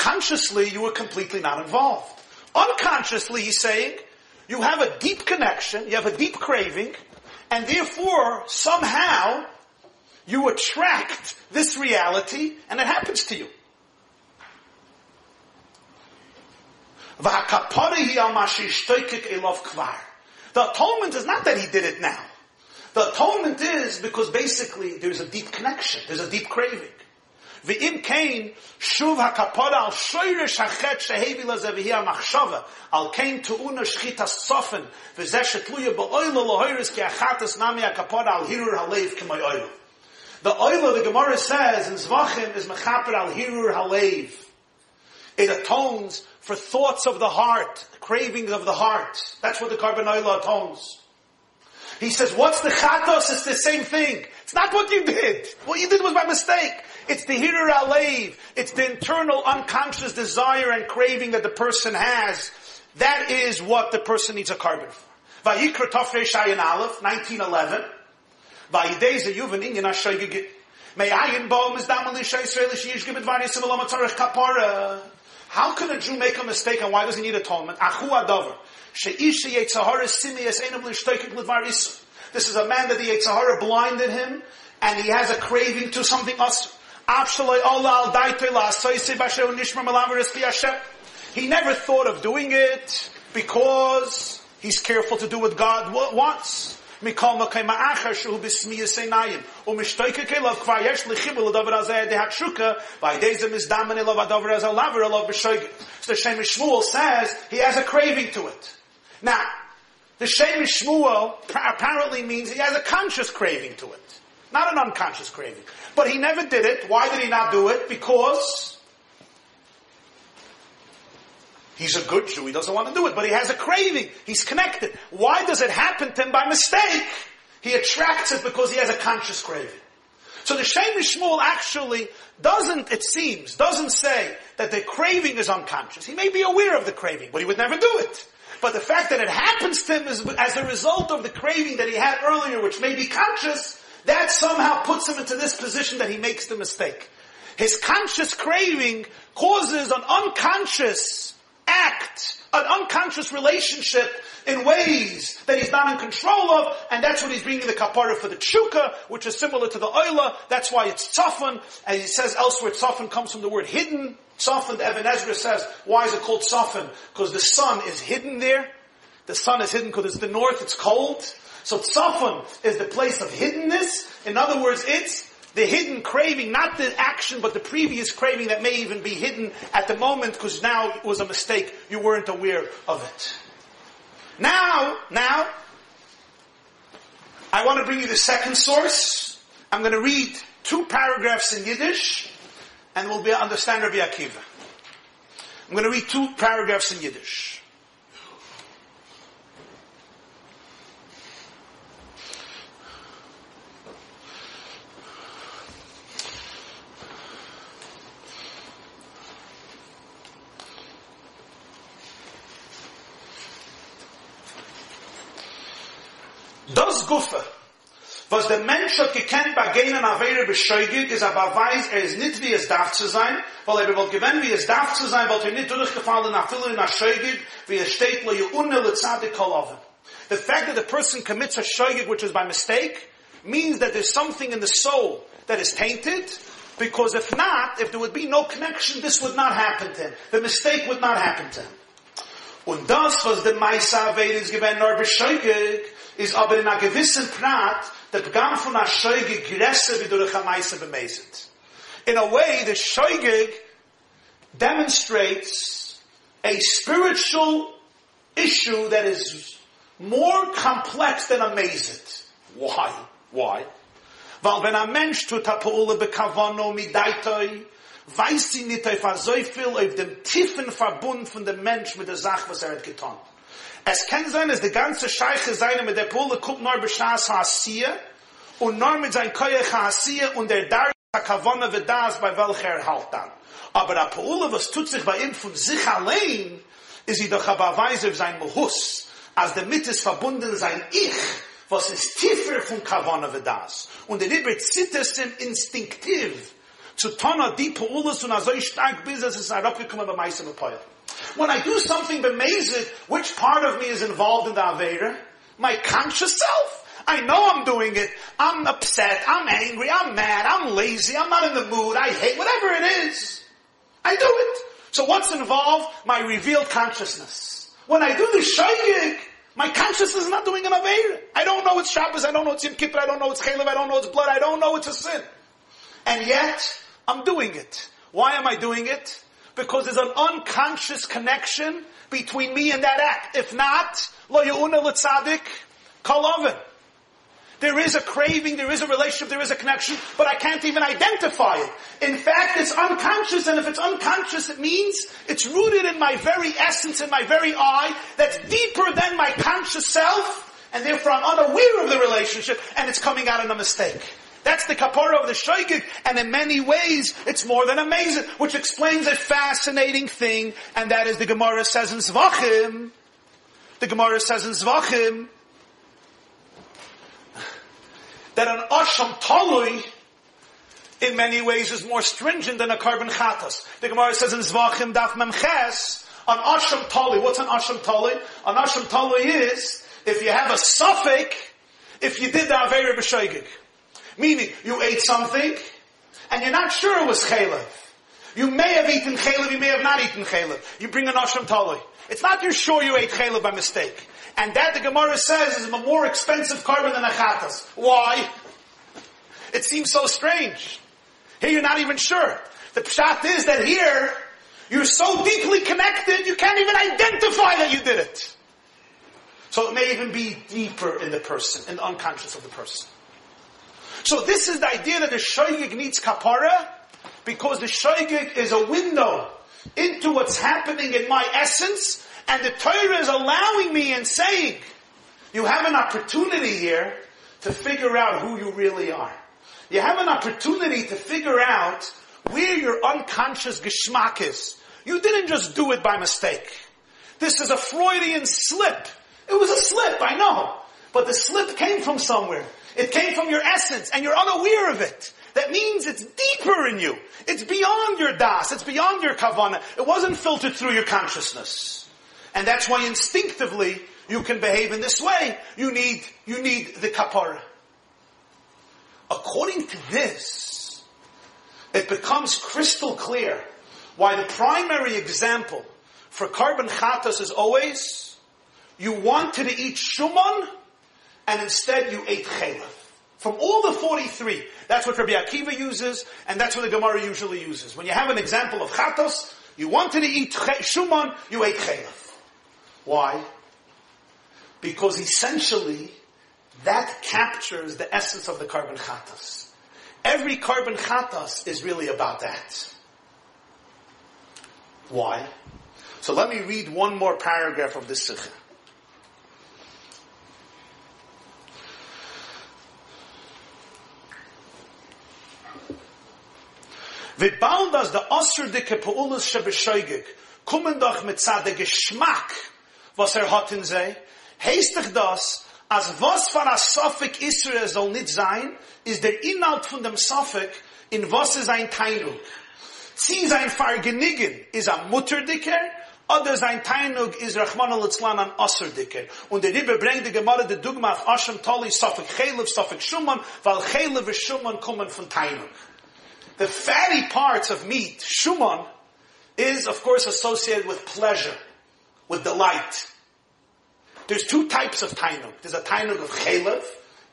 Consciously, you were completely not involved. Unconsciously, he's saying, you have a deep connection, you have a deep craving, and therefore, somehow, you attract this reality and it happens to you. The atonement is not that he did it now. The atonement is because basically there's a deep connection, there's a deep craving. V'im kain, shuv hakapora al shoyrish hachet shehevi lazevihi ha-machshava, al kain tu'una shchita sofen, v'zeh shetluya ba'oila lohoiris ki achatas nami hakapora al hirur halev k'may oil. The oil the Gemara says in Zvachim is mechaper al hirur halev. It atones for thoughts of the heart, cravings of the heart. That's what the korban oil atones. He says, what's the chatos? It's the same thing. It's not what you did. What you did was by mistake. It's the hirur alev. It's the internal unconscious desire and craving that the person has. That is what the person needs a korban for. Vayikra Tofrei Shayin Aleph, 1911. Vayidei Zeyuvan Inyan kapara. How can a Jew make a mistake and why does he need atonement? This is a man that the Yetzer Hara blinded him and he has a craving to something else. He never thought of doing it because he's careful to do what God wants. Umm so the Shem Shmuel says he has a craving to it. Now, the Shem Shmuel apparently means he has a conscious craving to it. Not an unconscious craving. But he never did it. Why did he not do it? Because he's a good Jew. He doesn't want to do it. But he has a craving. He's connected. Why does it happen to him by mistake? He attracts it because he has a conscious craving. So the Shem MiShmuel actually doesn't, it seems, doesn't say that the craving is unconscious. He may be aware of the craving, but he would never do it. But the fact that it happens to him is as a result of the craving that he had earlier, which may be conscious, that somehow puts him into this position that he makes the mistake. His conscious craving causes an unconscious act, an unconscious relationship in ways that he's not in control of, and that's what he's bringing the kapara for the chuka, which is similar to the oila. That's why it's tzafan, and he says elsewhere tzafan comes from the word hidden. Tzafan, the Even HaEzra says, why is it called tzafan? Because the sun is hidden there. The sun is hidden because it's the north, it's cold. So tzafan is the place of hiddenness. In other words, it's the hidden craving, not the action, but the previous craving that may even be hidden at the moment because now it was a mistake. You weren't aware of it. Now, now, I want to bring you the second source. I'm going to read two paragraphs in Yiddish, and we'll be understand Rabbi Akiva. I'm going to read two paragraphs in Yiddish. Was der Mensch hat gekannt bei Avere ist aber weiß, er ist nicht wie es darf zu sein, weil er gewinnen, wie es darf zu sein, weil er nicht durchgefallen nach Fülle wie es steht, The fact that the person commits a shoigig, which is by mistake, means that there's something in the soul that is tainted, because if not, if there would be no connection, this would not happen to him. The mistake would not happen to him. Und das, was der Meisa Averis gewinnt, nur bescheuigig, is aber in a gewissen Prat, der Begam von a Scheugig größer wie durch a Meise bemeiset. In a way, the Scheugig demonstrates a spiritual issue that is more complex than a Mezit. Why? Why? Weil wenn ein Mensch tut a Paule bekavano midaitoi, weiß sie nicht auf so viel auf dem tiefen Verbund von dem Mensch mit der Sache, was er hat getan. Es kann sein, dass die ganze Scheiche seine mit der Pole kommt nur beschaß Hasiya und nur mit sein Koyach Hasiya und der Dar Kavona wird das, bei welcher er halt dann. Aber der Pole, was tut sich bei ihm von sich allein, ist sie doch aber weise auf sein Mohus, als der mit ist verbunden sein Ich, was ist tiefer von Kavona wird das. Und er lieber zittert ihm instinktiv, zu tun, die Pole, so so stark bis es ist ein Röpfgekommen bei Meisem und Poyach. When I do something bemazed, which part of me is involved in the Avera? My conscious self. I know I'm doing it. I'm upset. I'm angry. I'm mad. I'm lazy. I'm not in the mood. I hate whatever it is. I do it. So what's involved? My revealed consciousness. When I do the shaygig, my consciousness is not doing an Avera. I don't know it's Shabbos. I don't know it's Yom Kippur. I don't know it's Chalev. I don't know it's blood. I don't know it's a sin. And yet, I'm doing it. Why am I doing it? Because there's an unconscious connection between me and that act. If not, lo yu'una l'tzadik kol There is a craving, there is a relationship, there is a connection, but I can't even identify it. In fact, it's unconscious, and if it's unconscious, it means it's rooted in my very essence, in my very I, that's deeper than my conscious self, and therefore I'm unaware of the relationship, and it's coming out in a mistake. That's the kapara of the shaygig, and in many ways, it's more than amazing, which explains a fascinating thing, and that is the Gemara says in Zvachim, the Gemara says in Zvachim, that an asham talui, in many ways, is more stringent than a korban chatas. The Gemara says in Zvachim daf memches, an asham talui, what's an asham talui? An asham talui is, if you have a safek, if you did the Aveira B'Shoigig. Meaning, you ate something, and you're not sure it was chalev. You may have eaten chalev, you may have not eaten chalev. You bring an asham talui. It's not you're sure you ate chalev by mistake. And that the Gemara says is a more expensive korban than a chatas. Why? It seems so strange. Here you're not even sure. The pshat is that here, you're so deeply connected, you can't even identify that you did it. So it may even be deeper in the person, in the unconscious of the person. So this is the idea that the shoygig needs kapara, because the shoygig is a window into what's happening in my essence, and the Torah is allowing me and saying, you have an opportunity here to figure out who you really are. You have an opportunity to figure out where your unconscious geschmack is. You didn't just do it by mistake. This is a Freudian slip. It was a slip, I know. But the slip came from somewhere. It came from your essence and you're unaware of it. That means it's deeper in you. It's beyond your das. It's beyond your kavana. It wasn't filtered through your consciousness. And that's why instinctively you can behave in this way. You need, you need the kapara. According to this, it becomes crystal clear why the primary example for korban chatas is always you wanted to eat shuman and instead you ate chaylev. From all the 43, that's what Rabbi Akiva uses, and that's what the Gemara usually uses. When you have an example of chatos, you wanted to eat shuman, you ate chaylev. Why? Because essentially, that captures the essence of the korban chatos. Every korban chatos is really about that. Why? So let me read one more paragraph of this sikha. Wie bald das der Osser dicke Paulus shebescheigig, kommen doch mit zade Geschmack, was er hat in sei, heist dich das, als was von a Sofik Israel soll nicht sein, ist der Inhalt von dem Sofik, in was ist ein Teinung. Sie sein Fargenigen ist a Mutterdicker, oder sein Teinung ist Rachman al-Itzlan an Osserdicker. Und der Ribbe bringt die Gemara der Dugma auf Ashem Toli, Sofik Chelev, Sofik Shuman, weil Chelev und Shuman kommen von Teinung. The fatty parts of meat, shuman, is of course associated with pleasure, with delight. There's two types of tainug. There's a tainug of chalev,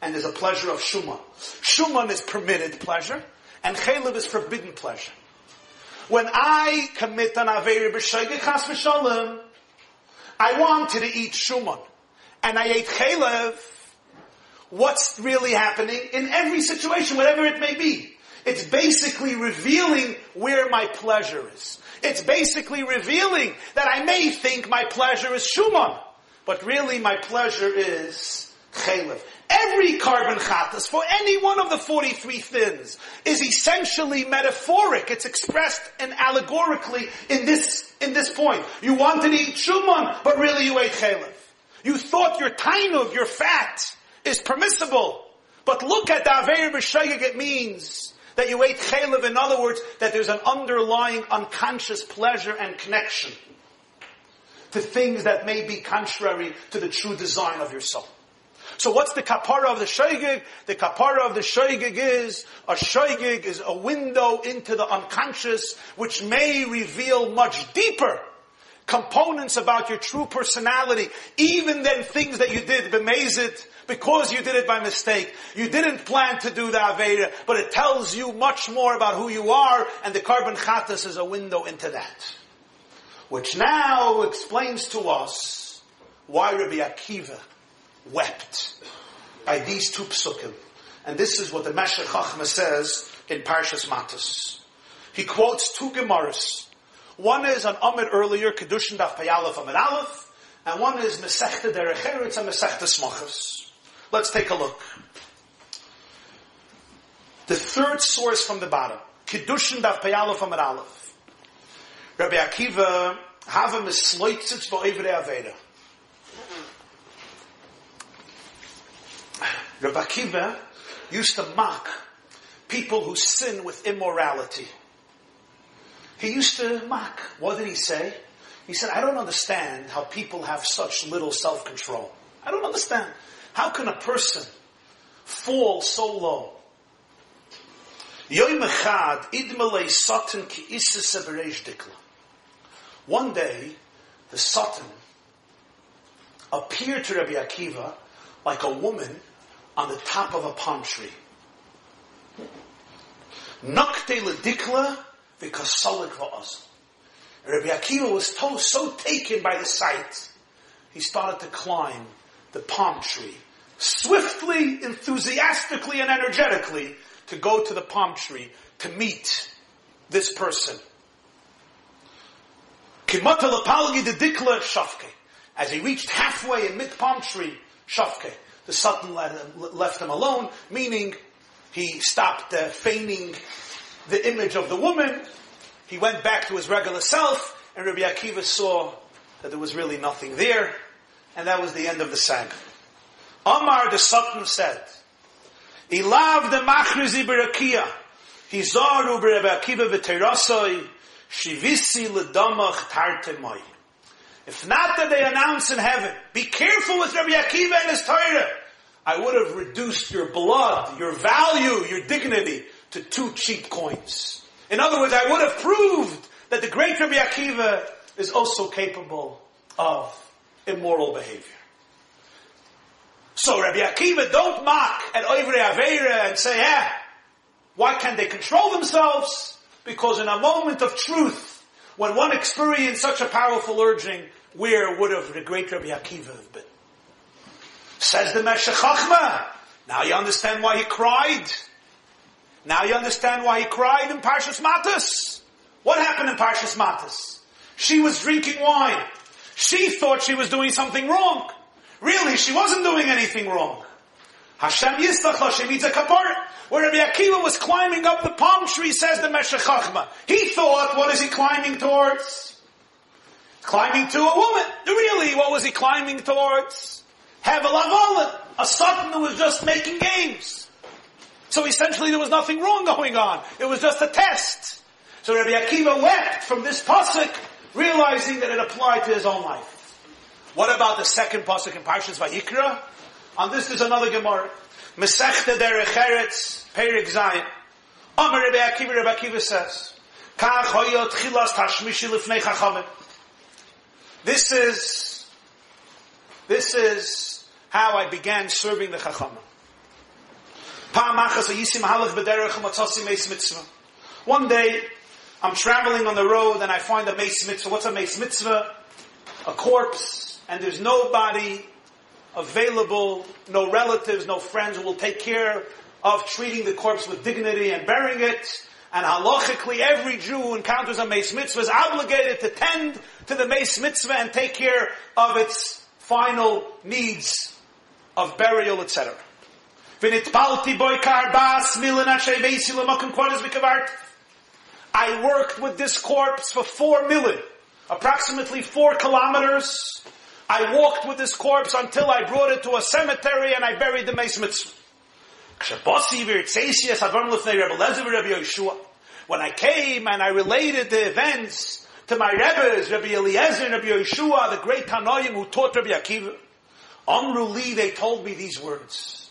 and there's a pleasure of shuman. Shuman is permitted pleasure, and chalev is forbidden pleasure. When I commit an averi b'shayge chas v'shalom, I wanted to eat shuman, and I ate chalev, what's really happening in every situation, whatever it may be. It's basically revealing where my pleasure is. It's basically revealing that I may think my pleasure is Shuman, but really my pleasure is Chalev. Every korban chatas for any one of the 43 thins is essentially metaphoric. It's expressed and allegorically in this, in this point. You wanted to eat shuman, but really you ate chalev. You thought your tainug, your fat, is permissible. But look at the Aveir B'Shayig, it means that you ate chalev, in other words, that there's an underlying unconscious pleasure and connection to things that may be contrary to the true design of your soul. So what's the kapara of the shaygig? The kapara of the shaygig is, a shaygig is a window into the unconscious which may reveal much deeper components about your true personality, even then things that you did, bemazed, because you did it by mistake. You didn't plan to do the Aveda, but it tells you much more about who you are, and the Korban Chatas is a window into that. Which now explains to us why Rabbi Akiva wept by these two psukim. And this is what the Meshech Chachma says in Parshas Matos. He quotes two Gemaras. One is an Amid earlier, Kedushin Daf Payalef Amid Aleph, and one is Mesechta Derech Eretz and Mesechta Smachas. Let's take a look. The third source from the bottom, Kedushin Daf Payalef Amid Aleph. Rabbi Akiva, have a misloitzitz ba'ivre Aveda. Rabbi Akiva used to mock people who sin with immorality. He used to mock. What did he say? He said, I don't understand how people have such little self-control. I don't understand. How can a person fall so low? One day, the Satan appeared to Rabbi Akiva like a woman on the top of a palm tree. Nakte ledikla. Rabbi Akiva was so taken by the sight, he started to climb the palm tree, swiftly, enthusiastically, and energetically to go to the palm tree to meet this person. As he reached halfway in mid palm tree, shafke, the Satan left him alone, meaning he stopped uh, feigning the image of the woman. He went back to his regular self, and Rabbi Akiva saw that there was really nothing there, and that was the end of the saga. Omar the Satan said, Ilav the machrizi berakia, hizaru Rabbi Akiva v'terasoi, shivisi ledamach tarte moi. If not that they announce in heaven, be careful with Rabbi Akiva and his Torah. I would have reduced your blood, your value, your dignity to two cheap coins. In other words, I would have proved that the great Rabbi Akiva is also capable of immoral behavior. So Rabbi Akiva, don't mock at Oivre Aveira and say, eh, why can't they control themselves? Because in a moment of truth, when one experienced such a powerful urging, where would have the great Rabbi Akiva have been? Says the Meshech. Now you understand why he cried. Now you understand why he cried in Parshas Matas. What happened in Parshas Matas? She was drinking wine. She thought she was doing something wrong. Really, she wasn't doing anything wrong. Hashem Yistach Hashem a Kapar. Where Rabbi Akiva was climbing up the palm tree, says the Meshech Chachma. He thought, what is he climbing towards? climbing to a woman. Really, what was he climbing towards? Hevel Avolin, a Satan who was just making games. So essentially there was nothing wrong going on. It was just a test. So Rabbi Akiva wept from this pasuk, realizing that it applied to his own life. What about the second pasuk in Parshas Vayikra? On this there's another Gemara. Mesechta derech eretz, Perik Zayin. Amar Rabbi Akiva, Rabbi Akiva says, Kach hoyot chilas tashmishi lifnei chachamim. This is, this is how I began serving the Chachama. One day, I'm traveling on the road and I find a mace mitzvah. What's a mace mitzvah? A corpse, and there's nobody available, no relatives, no friends who will take care of treating the corpse with dignity and burying it. And halachically, every Jew who encounters a mace mitzvah is obligated to tend to the mace mitzvah and take care of its final needs of burial, etc. I worked with this corpse for four million, approximately four kilometers. I walked with this corpse until I brought it to a cemetery and I buried the mace mitzvah. When I came and I related the events to my Rebbe's, Rabbi Eliezer and Rabbi Yeshua, the great Tanoim who taught Rabbi Akiva. Amru li, they told me these words.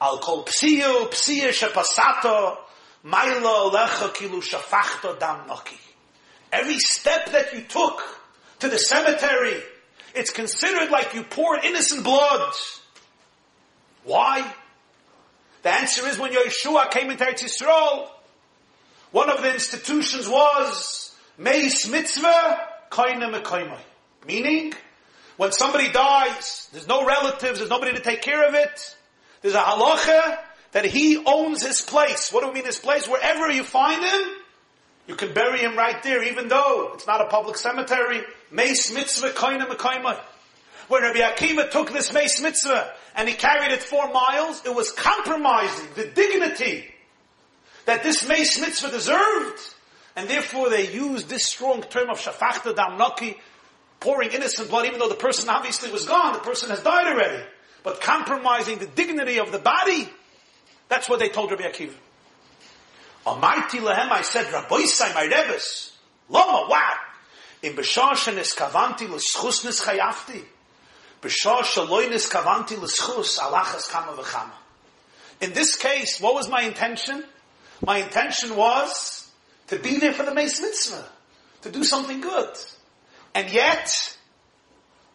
Al kol psiyo, psiya shepasato, mailo lecha kilu shafachto dam. Every step that you took to the cemetery. It's considered like you poured innocent blood. Why? The answer is when Yeshua came into Eretz Yisrael, one of the institutions was Meis Mitzvah Koine Mekoimai. Meaning, when somebody dies, there's no relatives, there's nobody to take care of it. There's a halacha that he owns his place. What do we mean his place? Wherever you find him, you can bury him right there, even though it's not a public cemetery. Meis mitzvah koina mekaimai. When Rabbi Akiva took this meis mitzvah and he carried it four miles, it was compromising the dignity that this meis mitzvah deserved. And therefore they used this strong term of shafachta damnaki, pouring innocent blood, even though the person obviously was gone, the person has died already. But compromising the dignity of the body, that's what they told Rabbi Akiva. Almighty lehem, I said, Rabboisai, my Rebbe's, Lama, wow. In Bashar shenis kavanti l'schus nis chayafti. Bashar shaloi nis l'schus alachas kama v'chama. In this case, what was my intention? My intention was to be there for the Mace Mitzvah, to do something good. And yet,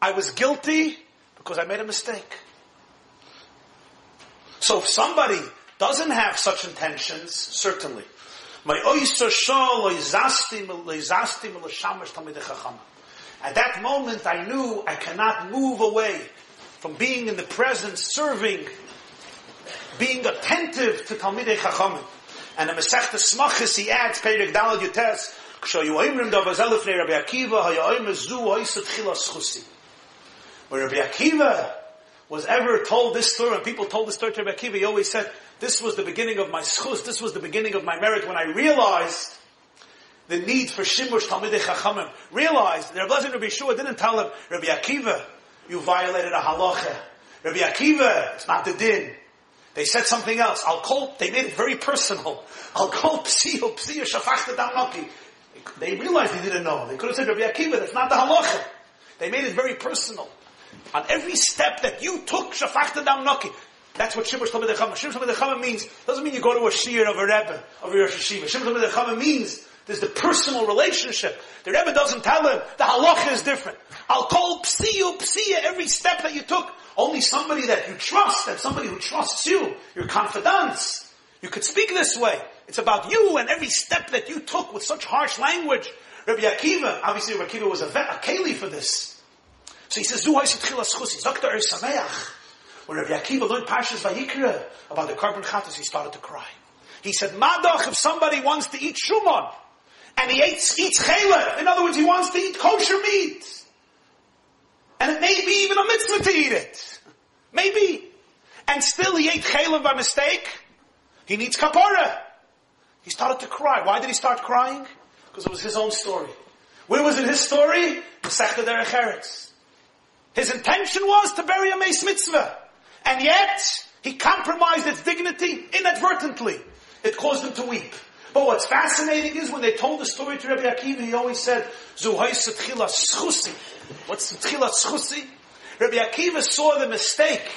I was guilty because I made a mistake. So if somebody doesn't have such intentions, certainly. At that moment, I knew I cannot move away from being in the presence, serving, being attentive to Talmidei Chachamim. And the Masechta Smachis, he adds, Perek Dalad Yutes, Elef Rabbi Akiva, was ever told this story, and people told this story to Rabbi Akiva, he always said, this was the beginning of my schus, this was the beginning of my merit when I realized the need for Shimush Talmidei Chachamim. Realized, Rabbi Lezer Rabbi Shua didn't tell him, Rabbi Akiva, you violated a halacha. Rabbi Akiva, it's not the din. They said something else. I'll call, they made it very personal. I'll call psiyo, oh, psiyo, oh, shafachta damaki. They realized they didn't know. They could have said, Rabbi Akiva, that's not the halacha. They made it very personal. On every step that you took, shafachta dam noki. That's what Shimush Talmud Chama. Shimush Talmud Chama means, doesn't mean you go to a shiur of a Rebbe, of a Rosh Yeshiva. Shimush Talmud Chama means there's the personal relationship. The Rebbe doesn't tell him, the halacha is different. I'll call psiyu, psiya every step that you took. Only somebody that you trust, and somebody who trusts you, your confidants. You could speak this way. It's about you and every step that you took with such harsh language. Rabbi Akiva, obviously Rabbi Akiva was a, a keli for this. So he says, Er. When Rabbi Akiva learned Pashas Vayikra about the korban chatas, he started to cry. He said, Madach, if somebody wants to eat shuman, and he eats, eats in other words, he wants to eat kosher meat, and it may be even a mitzvah to eat it. Maybe. And still he ate chaylev by mistake, he needs kapara. He started to cry. Why did he start crying? Because it was his own story. Where was it his story? Masechta Derech. His intention was to bury a Mace Mitzvah. And yet, he compromised its dignity inadvertently. It caused him to weep. But what's fascinating is when they told the story to Rabbi Akiva, he always said, Zuhais schusi. What's tchila schusi? Rabbi Akiva saw the mistake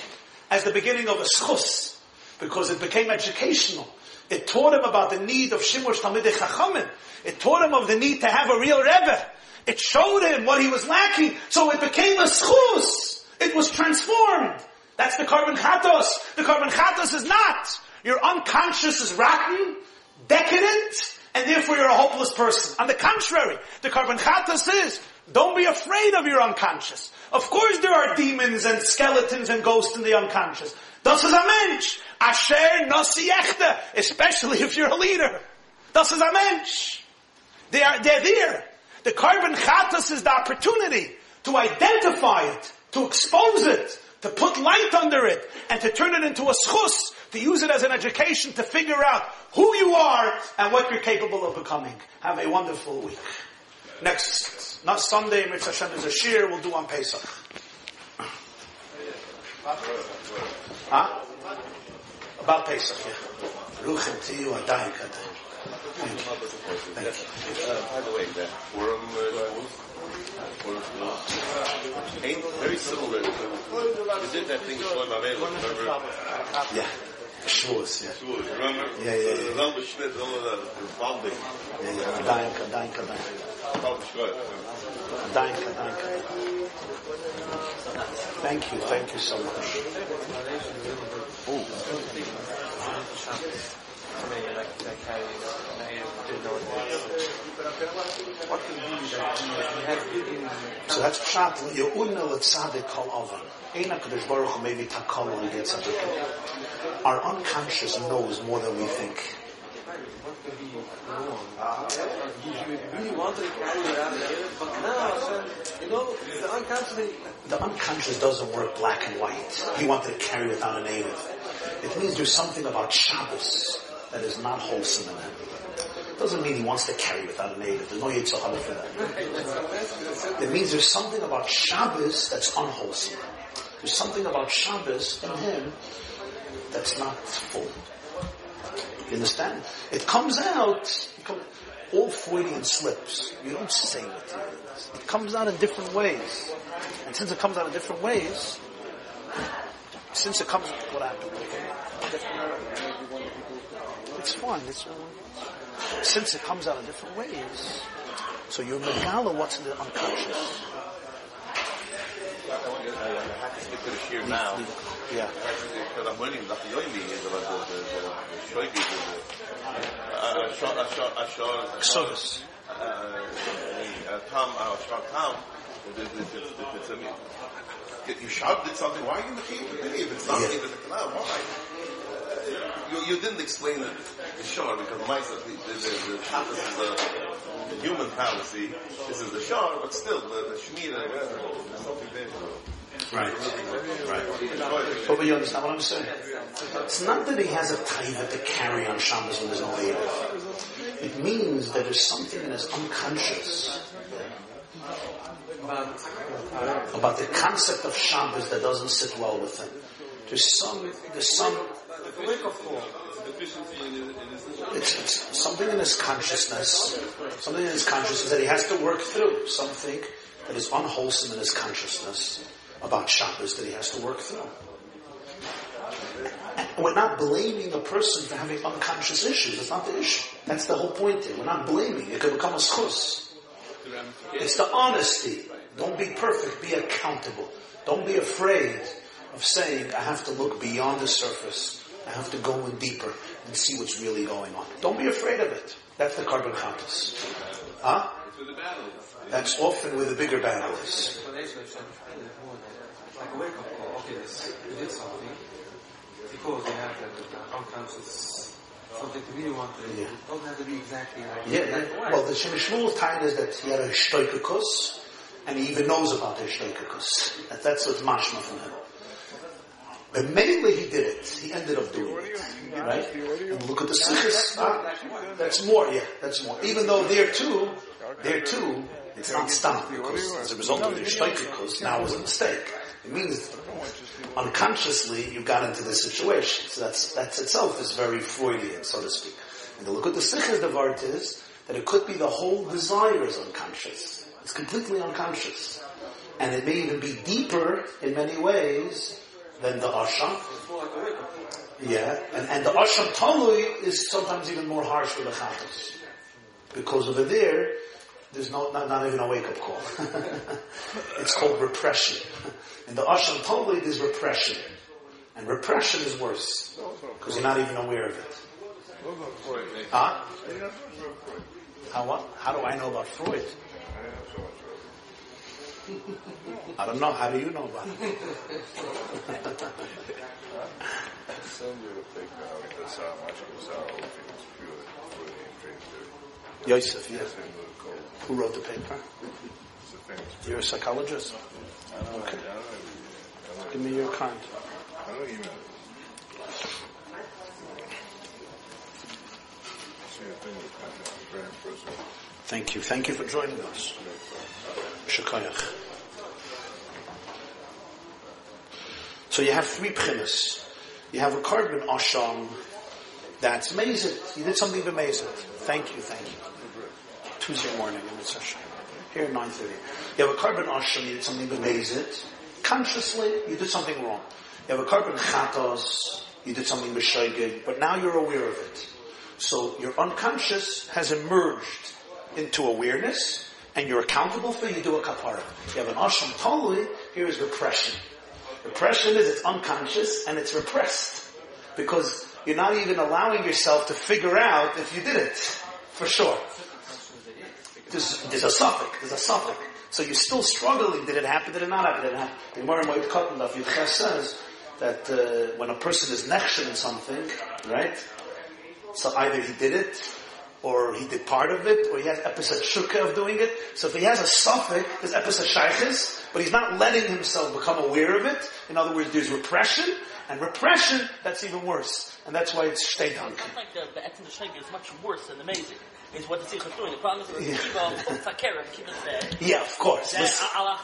as the beginning of a schus, because it became educational. It taught him about the need of Shimush Talmidei Chachamim. It taught him of the need to have a real Rebbe. It showed him what he was lacking, so it became a schus. It was transformed. That's the korban chatos. The korban chatos is not. Your unconscious is rotten, decadent, and therefore you're a hopeless person. On the contrary, the korban chatos is, don't be afraid of your unconscious. Of course there are demons and skeletons and ghosts in the unconscious. Das is a mensch. Asher nasi echte. Especially if you're a leader. Das is a mensch. They are, they're there. The korban chatas is the opportunity to identify it, to expose it, to put light under it, and to turn it into a schus, to use it as an education to figure out who you are and what you're capable of becoming. Have a wonderful week. Next, not Sunday, Mitzvah Hashem is a shir, we'll do on Pesach. Huh? About Pesach, yeah. You, by the way, very similar did that thing Avela, remember? Yeah. Shavuos, yeah. Remember? Yeah, yeah, yeah. Schmidt, all of the founding. Yeah, yeah. Thank you, thank you so much. So that's pshat ye'una letzadik kol oven. Eina kadosh baruch hu maybe takol and gets Our unconscious knows more than we think. the unconscious doesn't work black and white. He wanted to carry it on a native. It means there's something about Shabbos that is not wholesome in him. Doesn't mean he wants to carry without a native. There's no Yitzhak for that. It means there's something about Shabbos that's unwholesome. There's something about Shabbos in him that's not full. You understand? It comes out, all Freudian slips. You don't say it. It comes out in different ways. And since it comes out in different ways, since it comes, what happened? It's fine. It's, since it comes out in different ways, so you're megala what's in the unconscious. I have to stick to the sheer now. Yeah. Because I'm learning about the Yoimi is about the, the, the, the Shoigi, the, Ashar, Ashar. Tom, Ashar Tom, it's a if you shouted something, why are you looking at the If it's not yeah. the Kalam, why? You, you didn't explain it, sure, because my the, the, the, the Shabbos is a, the human fallacy. This is the Shar, but still, the, the Shemitah, uh, there's something there. Right. Right. But, but you understand what I'm saying? It's not that he has a taiva to carry on Shabbos when there's no Eruv. It means that there's something in his unconscious about the concept of Shabbos that doesn't sit well with him. There's some, there's some, it's, it's something in his consciousness, something in his consciousness that he has to work through, something that is unwholesome in his consciousness about Shabbos that he has to work through. And we're not blaming a person for having unconscious issues. That's not the issue. That's the whole point here. We're not blaming. It could become a schus. It's the honesty. Don't be perfect. Be accountable. Don't be afraid of saying, I have to look beyond the surface. I have to go in deeper and see what's really going on. Don't be afraid of it. That's the carbon compass. Huh? That's often where the bigger battle is like a wake up call. Okay, you did something because you have the unconscious something to really want to. Yeah. It doesn't have to be exactly like yeah. That well, the Shem MiShmuel time is that he had a shtoikakus, and he even knows about the shtoikakus. That, that's what's mashma from him. But mainly he did it. He ended up doing it. Right? And look at the sikhs. That's more, yeah, that's more. Even though there too, there too, it's not stopped because as a result of the shtoikakus, now was a mistake. It means unconsciously you got into this situation. So that's, that's itself is very Freudian, so to speak. And the look at the Sikh's Devart is that it could be the whole desire is unconscious. It's completely unconscious. And it may even be deeper in many ways than the Asham. Yeah, and, and the Asham Talui is sometimes even more harsh for the Chatos. Because over there, there's no, not, not even a wake up call. it's called repression. In the Asham Talui, there's repression. And repression is worse. Because you're not even aware of it. Huh? How what? How do I know about Freud? I don't know. How do you know about it? Yosef, yes. Who wrote the paper? You're a psychologist? Okay. Give me your card. Thank you. Thank you for joining us. So you have three premise. You have a korban asham that's amazing. You did something amazing. Thank you, thank you. Tuesday morning in the session. Here at 9.30. You have a korban asham, you did something amazing. Consciously, you did something wrong. You have a carbon chatos, you did something b'shaygig, but now you're aware of it. So your unconscious has emerged into awareness, and you're accountable for, you do a kapara. You have an asham talui, here is repression. Repression is it's unconscious and it's repressed. Because you're not even allowing yourself to figure out if you did it. For sure. There's, there's a suffix. There's a suffix. So you're still struggling. Did it happen? Did it not happen? Did it happen? The Gemara Moed Katan Daf Yudches says that uh, when a person is nechshen in something, right? So either he did it, or he did part of it, or he has episode shukah of doing it. So if he has a suffix, there's episode shaykhis, but he's not letting himself become aware of it. In other words, there's repression, and repression, that's even worse. And that's why it's shteidank. It's like the, the etzim is much worse than amazing. Is what the tzich is doing. The problem is Yeah. the kiva, keep it fed. Yeah, of course. Then. Allah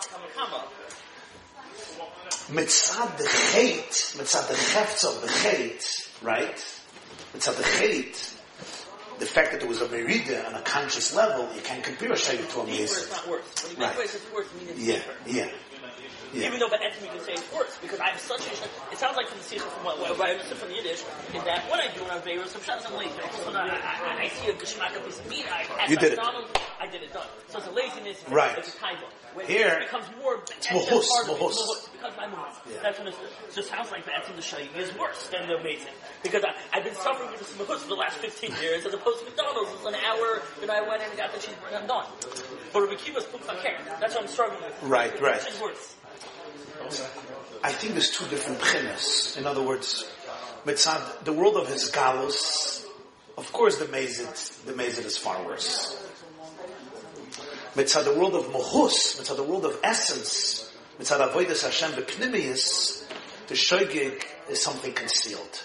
mitzad the hate, mitzad the hefts of the hate, right? Mitzad the hate, the fact that there was a merida on a conscious level, you can't compare a shaykhis to a mason. is not worse. When you Right. it's worse. Mean, it's Yeah, deeper. yeah, yeah. Even though by etzim you can say it's worse because I have such a. It sounds like from the sikha from what, what I understood from the Yiddish is that when I do an aveira, some shots I'm lazy. So I, I, I see a geschmack of piece of meat. I, You did it. McDonald's, I did it done. So it's a laziness. It's Right. It's a taiva. When Here, it becomes more. it's mohus, part of it. mohus. It's Because my mohus. Yeah. That's what it's. So it sounds like the etzim the shayi is worse than the amazing because I, I've been suffering with this mohus for the last 15 years as opposed to McDonald's. It's an hour that I went in and got the cheeseburger and I'm done. But Rabbi Kiva's put That's what I'm struggling with. Right, right. Which is worse. I think there's two different pchinas. In other words, mitzad, the world of his galus, of course the mazid, the mazid is far worse. Mitzad the world of mohus, mitzad the world of essence, mitzad avodas Hashem b'pnimius, the shogig is something concealed.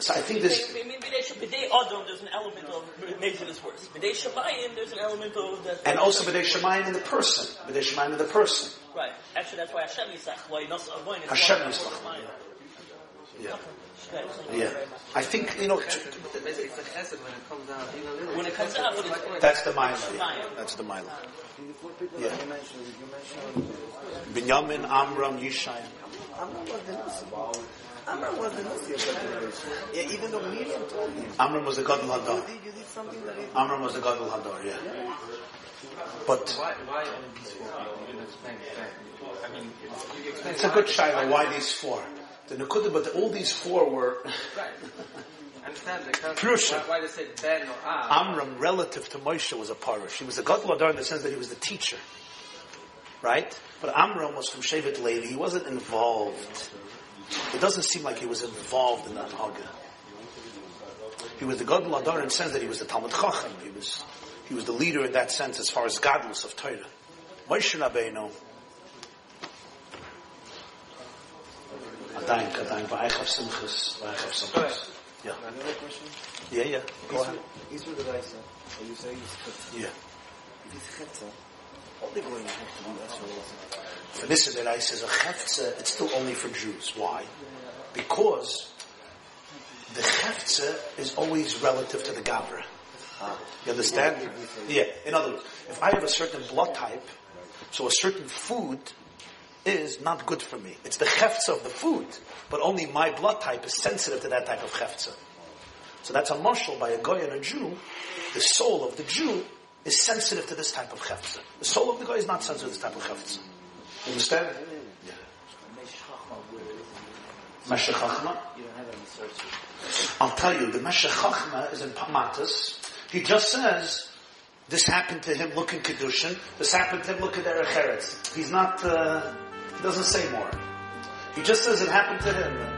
So I think this, B'dei Adam, there's an element of is worse. B'dei Shemayim, there's an element of that. and also b'dei shemayim in the person, b'dei shemayim in the person. Right. Actually, that's why Hashem Yisach, why Nas Avoin is Hashem Yisach. Yeah. Okay. Yeah. I think, you know, Basically, it's like acid when it comes out. Even a little When it comes out, that's the Mila. Yeah. That's the Mila. Before people Yeah. that you mentioned, you mentioned Binyamin, Amram, Yishai. Amram was the Nasi. Amram was the Nasi of that generation. Yeah, even though Miriam told him. Amram was the Gadol You Hadar. you did something that Amram was the Gadol Hadar, yeah. But Why, why only these four people? You can explain that. I mean, you can explain it's a good shaila. Why these four? The Nakuda, but all these four were Right. Understand the concept. Why, why they say Ben or Ah? Amram relative to Moshe was a parish. He was a Gadol in the sense that he was the teacher, right? But Amram was from Shevet Levi. He wasn't involved. It doesn't seem like he was involved in that Haga. He was the Gadol Hadar in the sense that he was the Talmud Chacham. He was he was the leader in that sense as far as godless of Torah. Moshe Rabbeinu. Adain, adain, v'aychav simchas, v'aychav simchas. Yeah, Another question? yeah, yeah. Go ahead. Israel the Raisa, or you say it's Chetza. Yeah. If it's Chetza, all the going have to do Israel. For this that I says a hefze, uh, it's still only for Jews. Why? Because the hefze uh, is always relative to the gavra. You understand? Yeah. In other words, if I have a certain blood type, so a certain food is not good for me. It's the hefze of the food, but only my blood type is sensitive to that type of hefze. So that's a marshal by a goy and a Jew. The soul of the Jew is sensitive to this type of hefze. The soul of the guy is not sensitive to this type of. You understand? Yeah. You don't have any sources. I'll tell you, the Meshech Chachma is in Pamatas. He just says, this happened to him, look in Kedushin. This happened to him, look at Erech Eretz. He's not, uh, he doesn't say more. He just says it happened to him.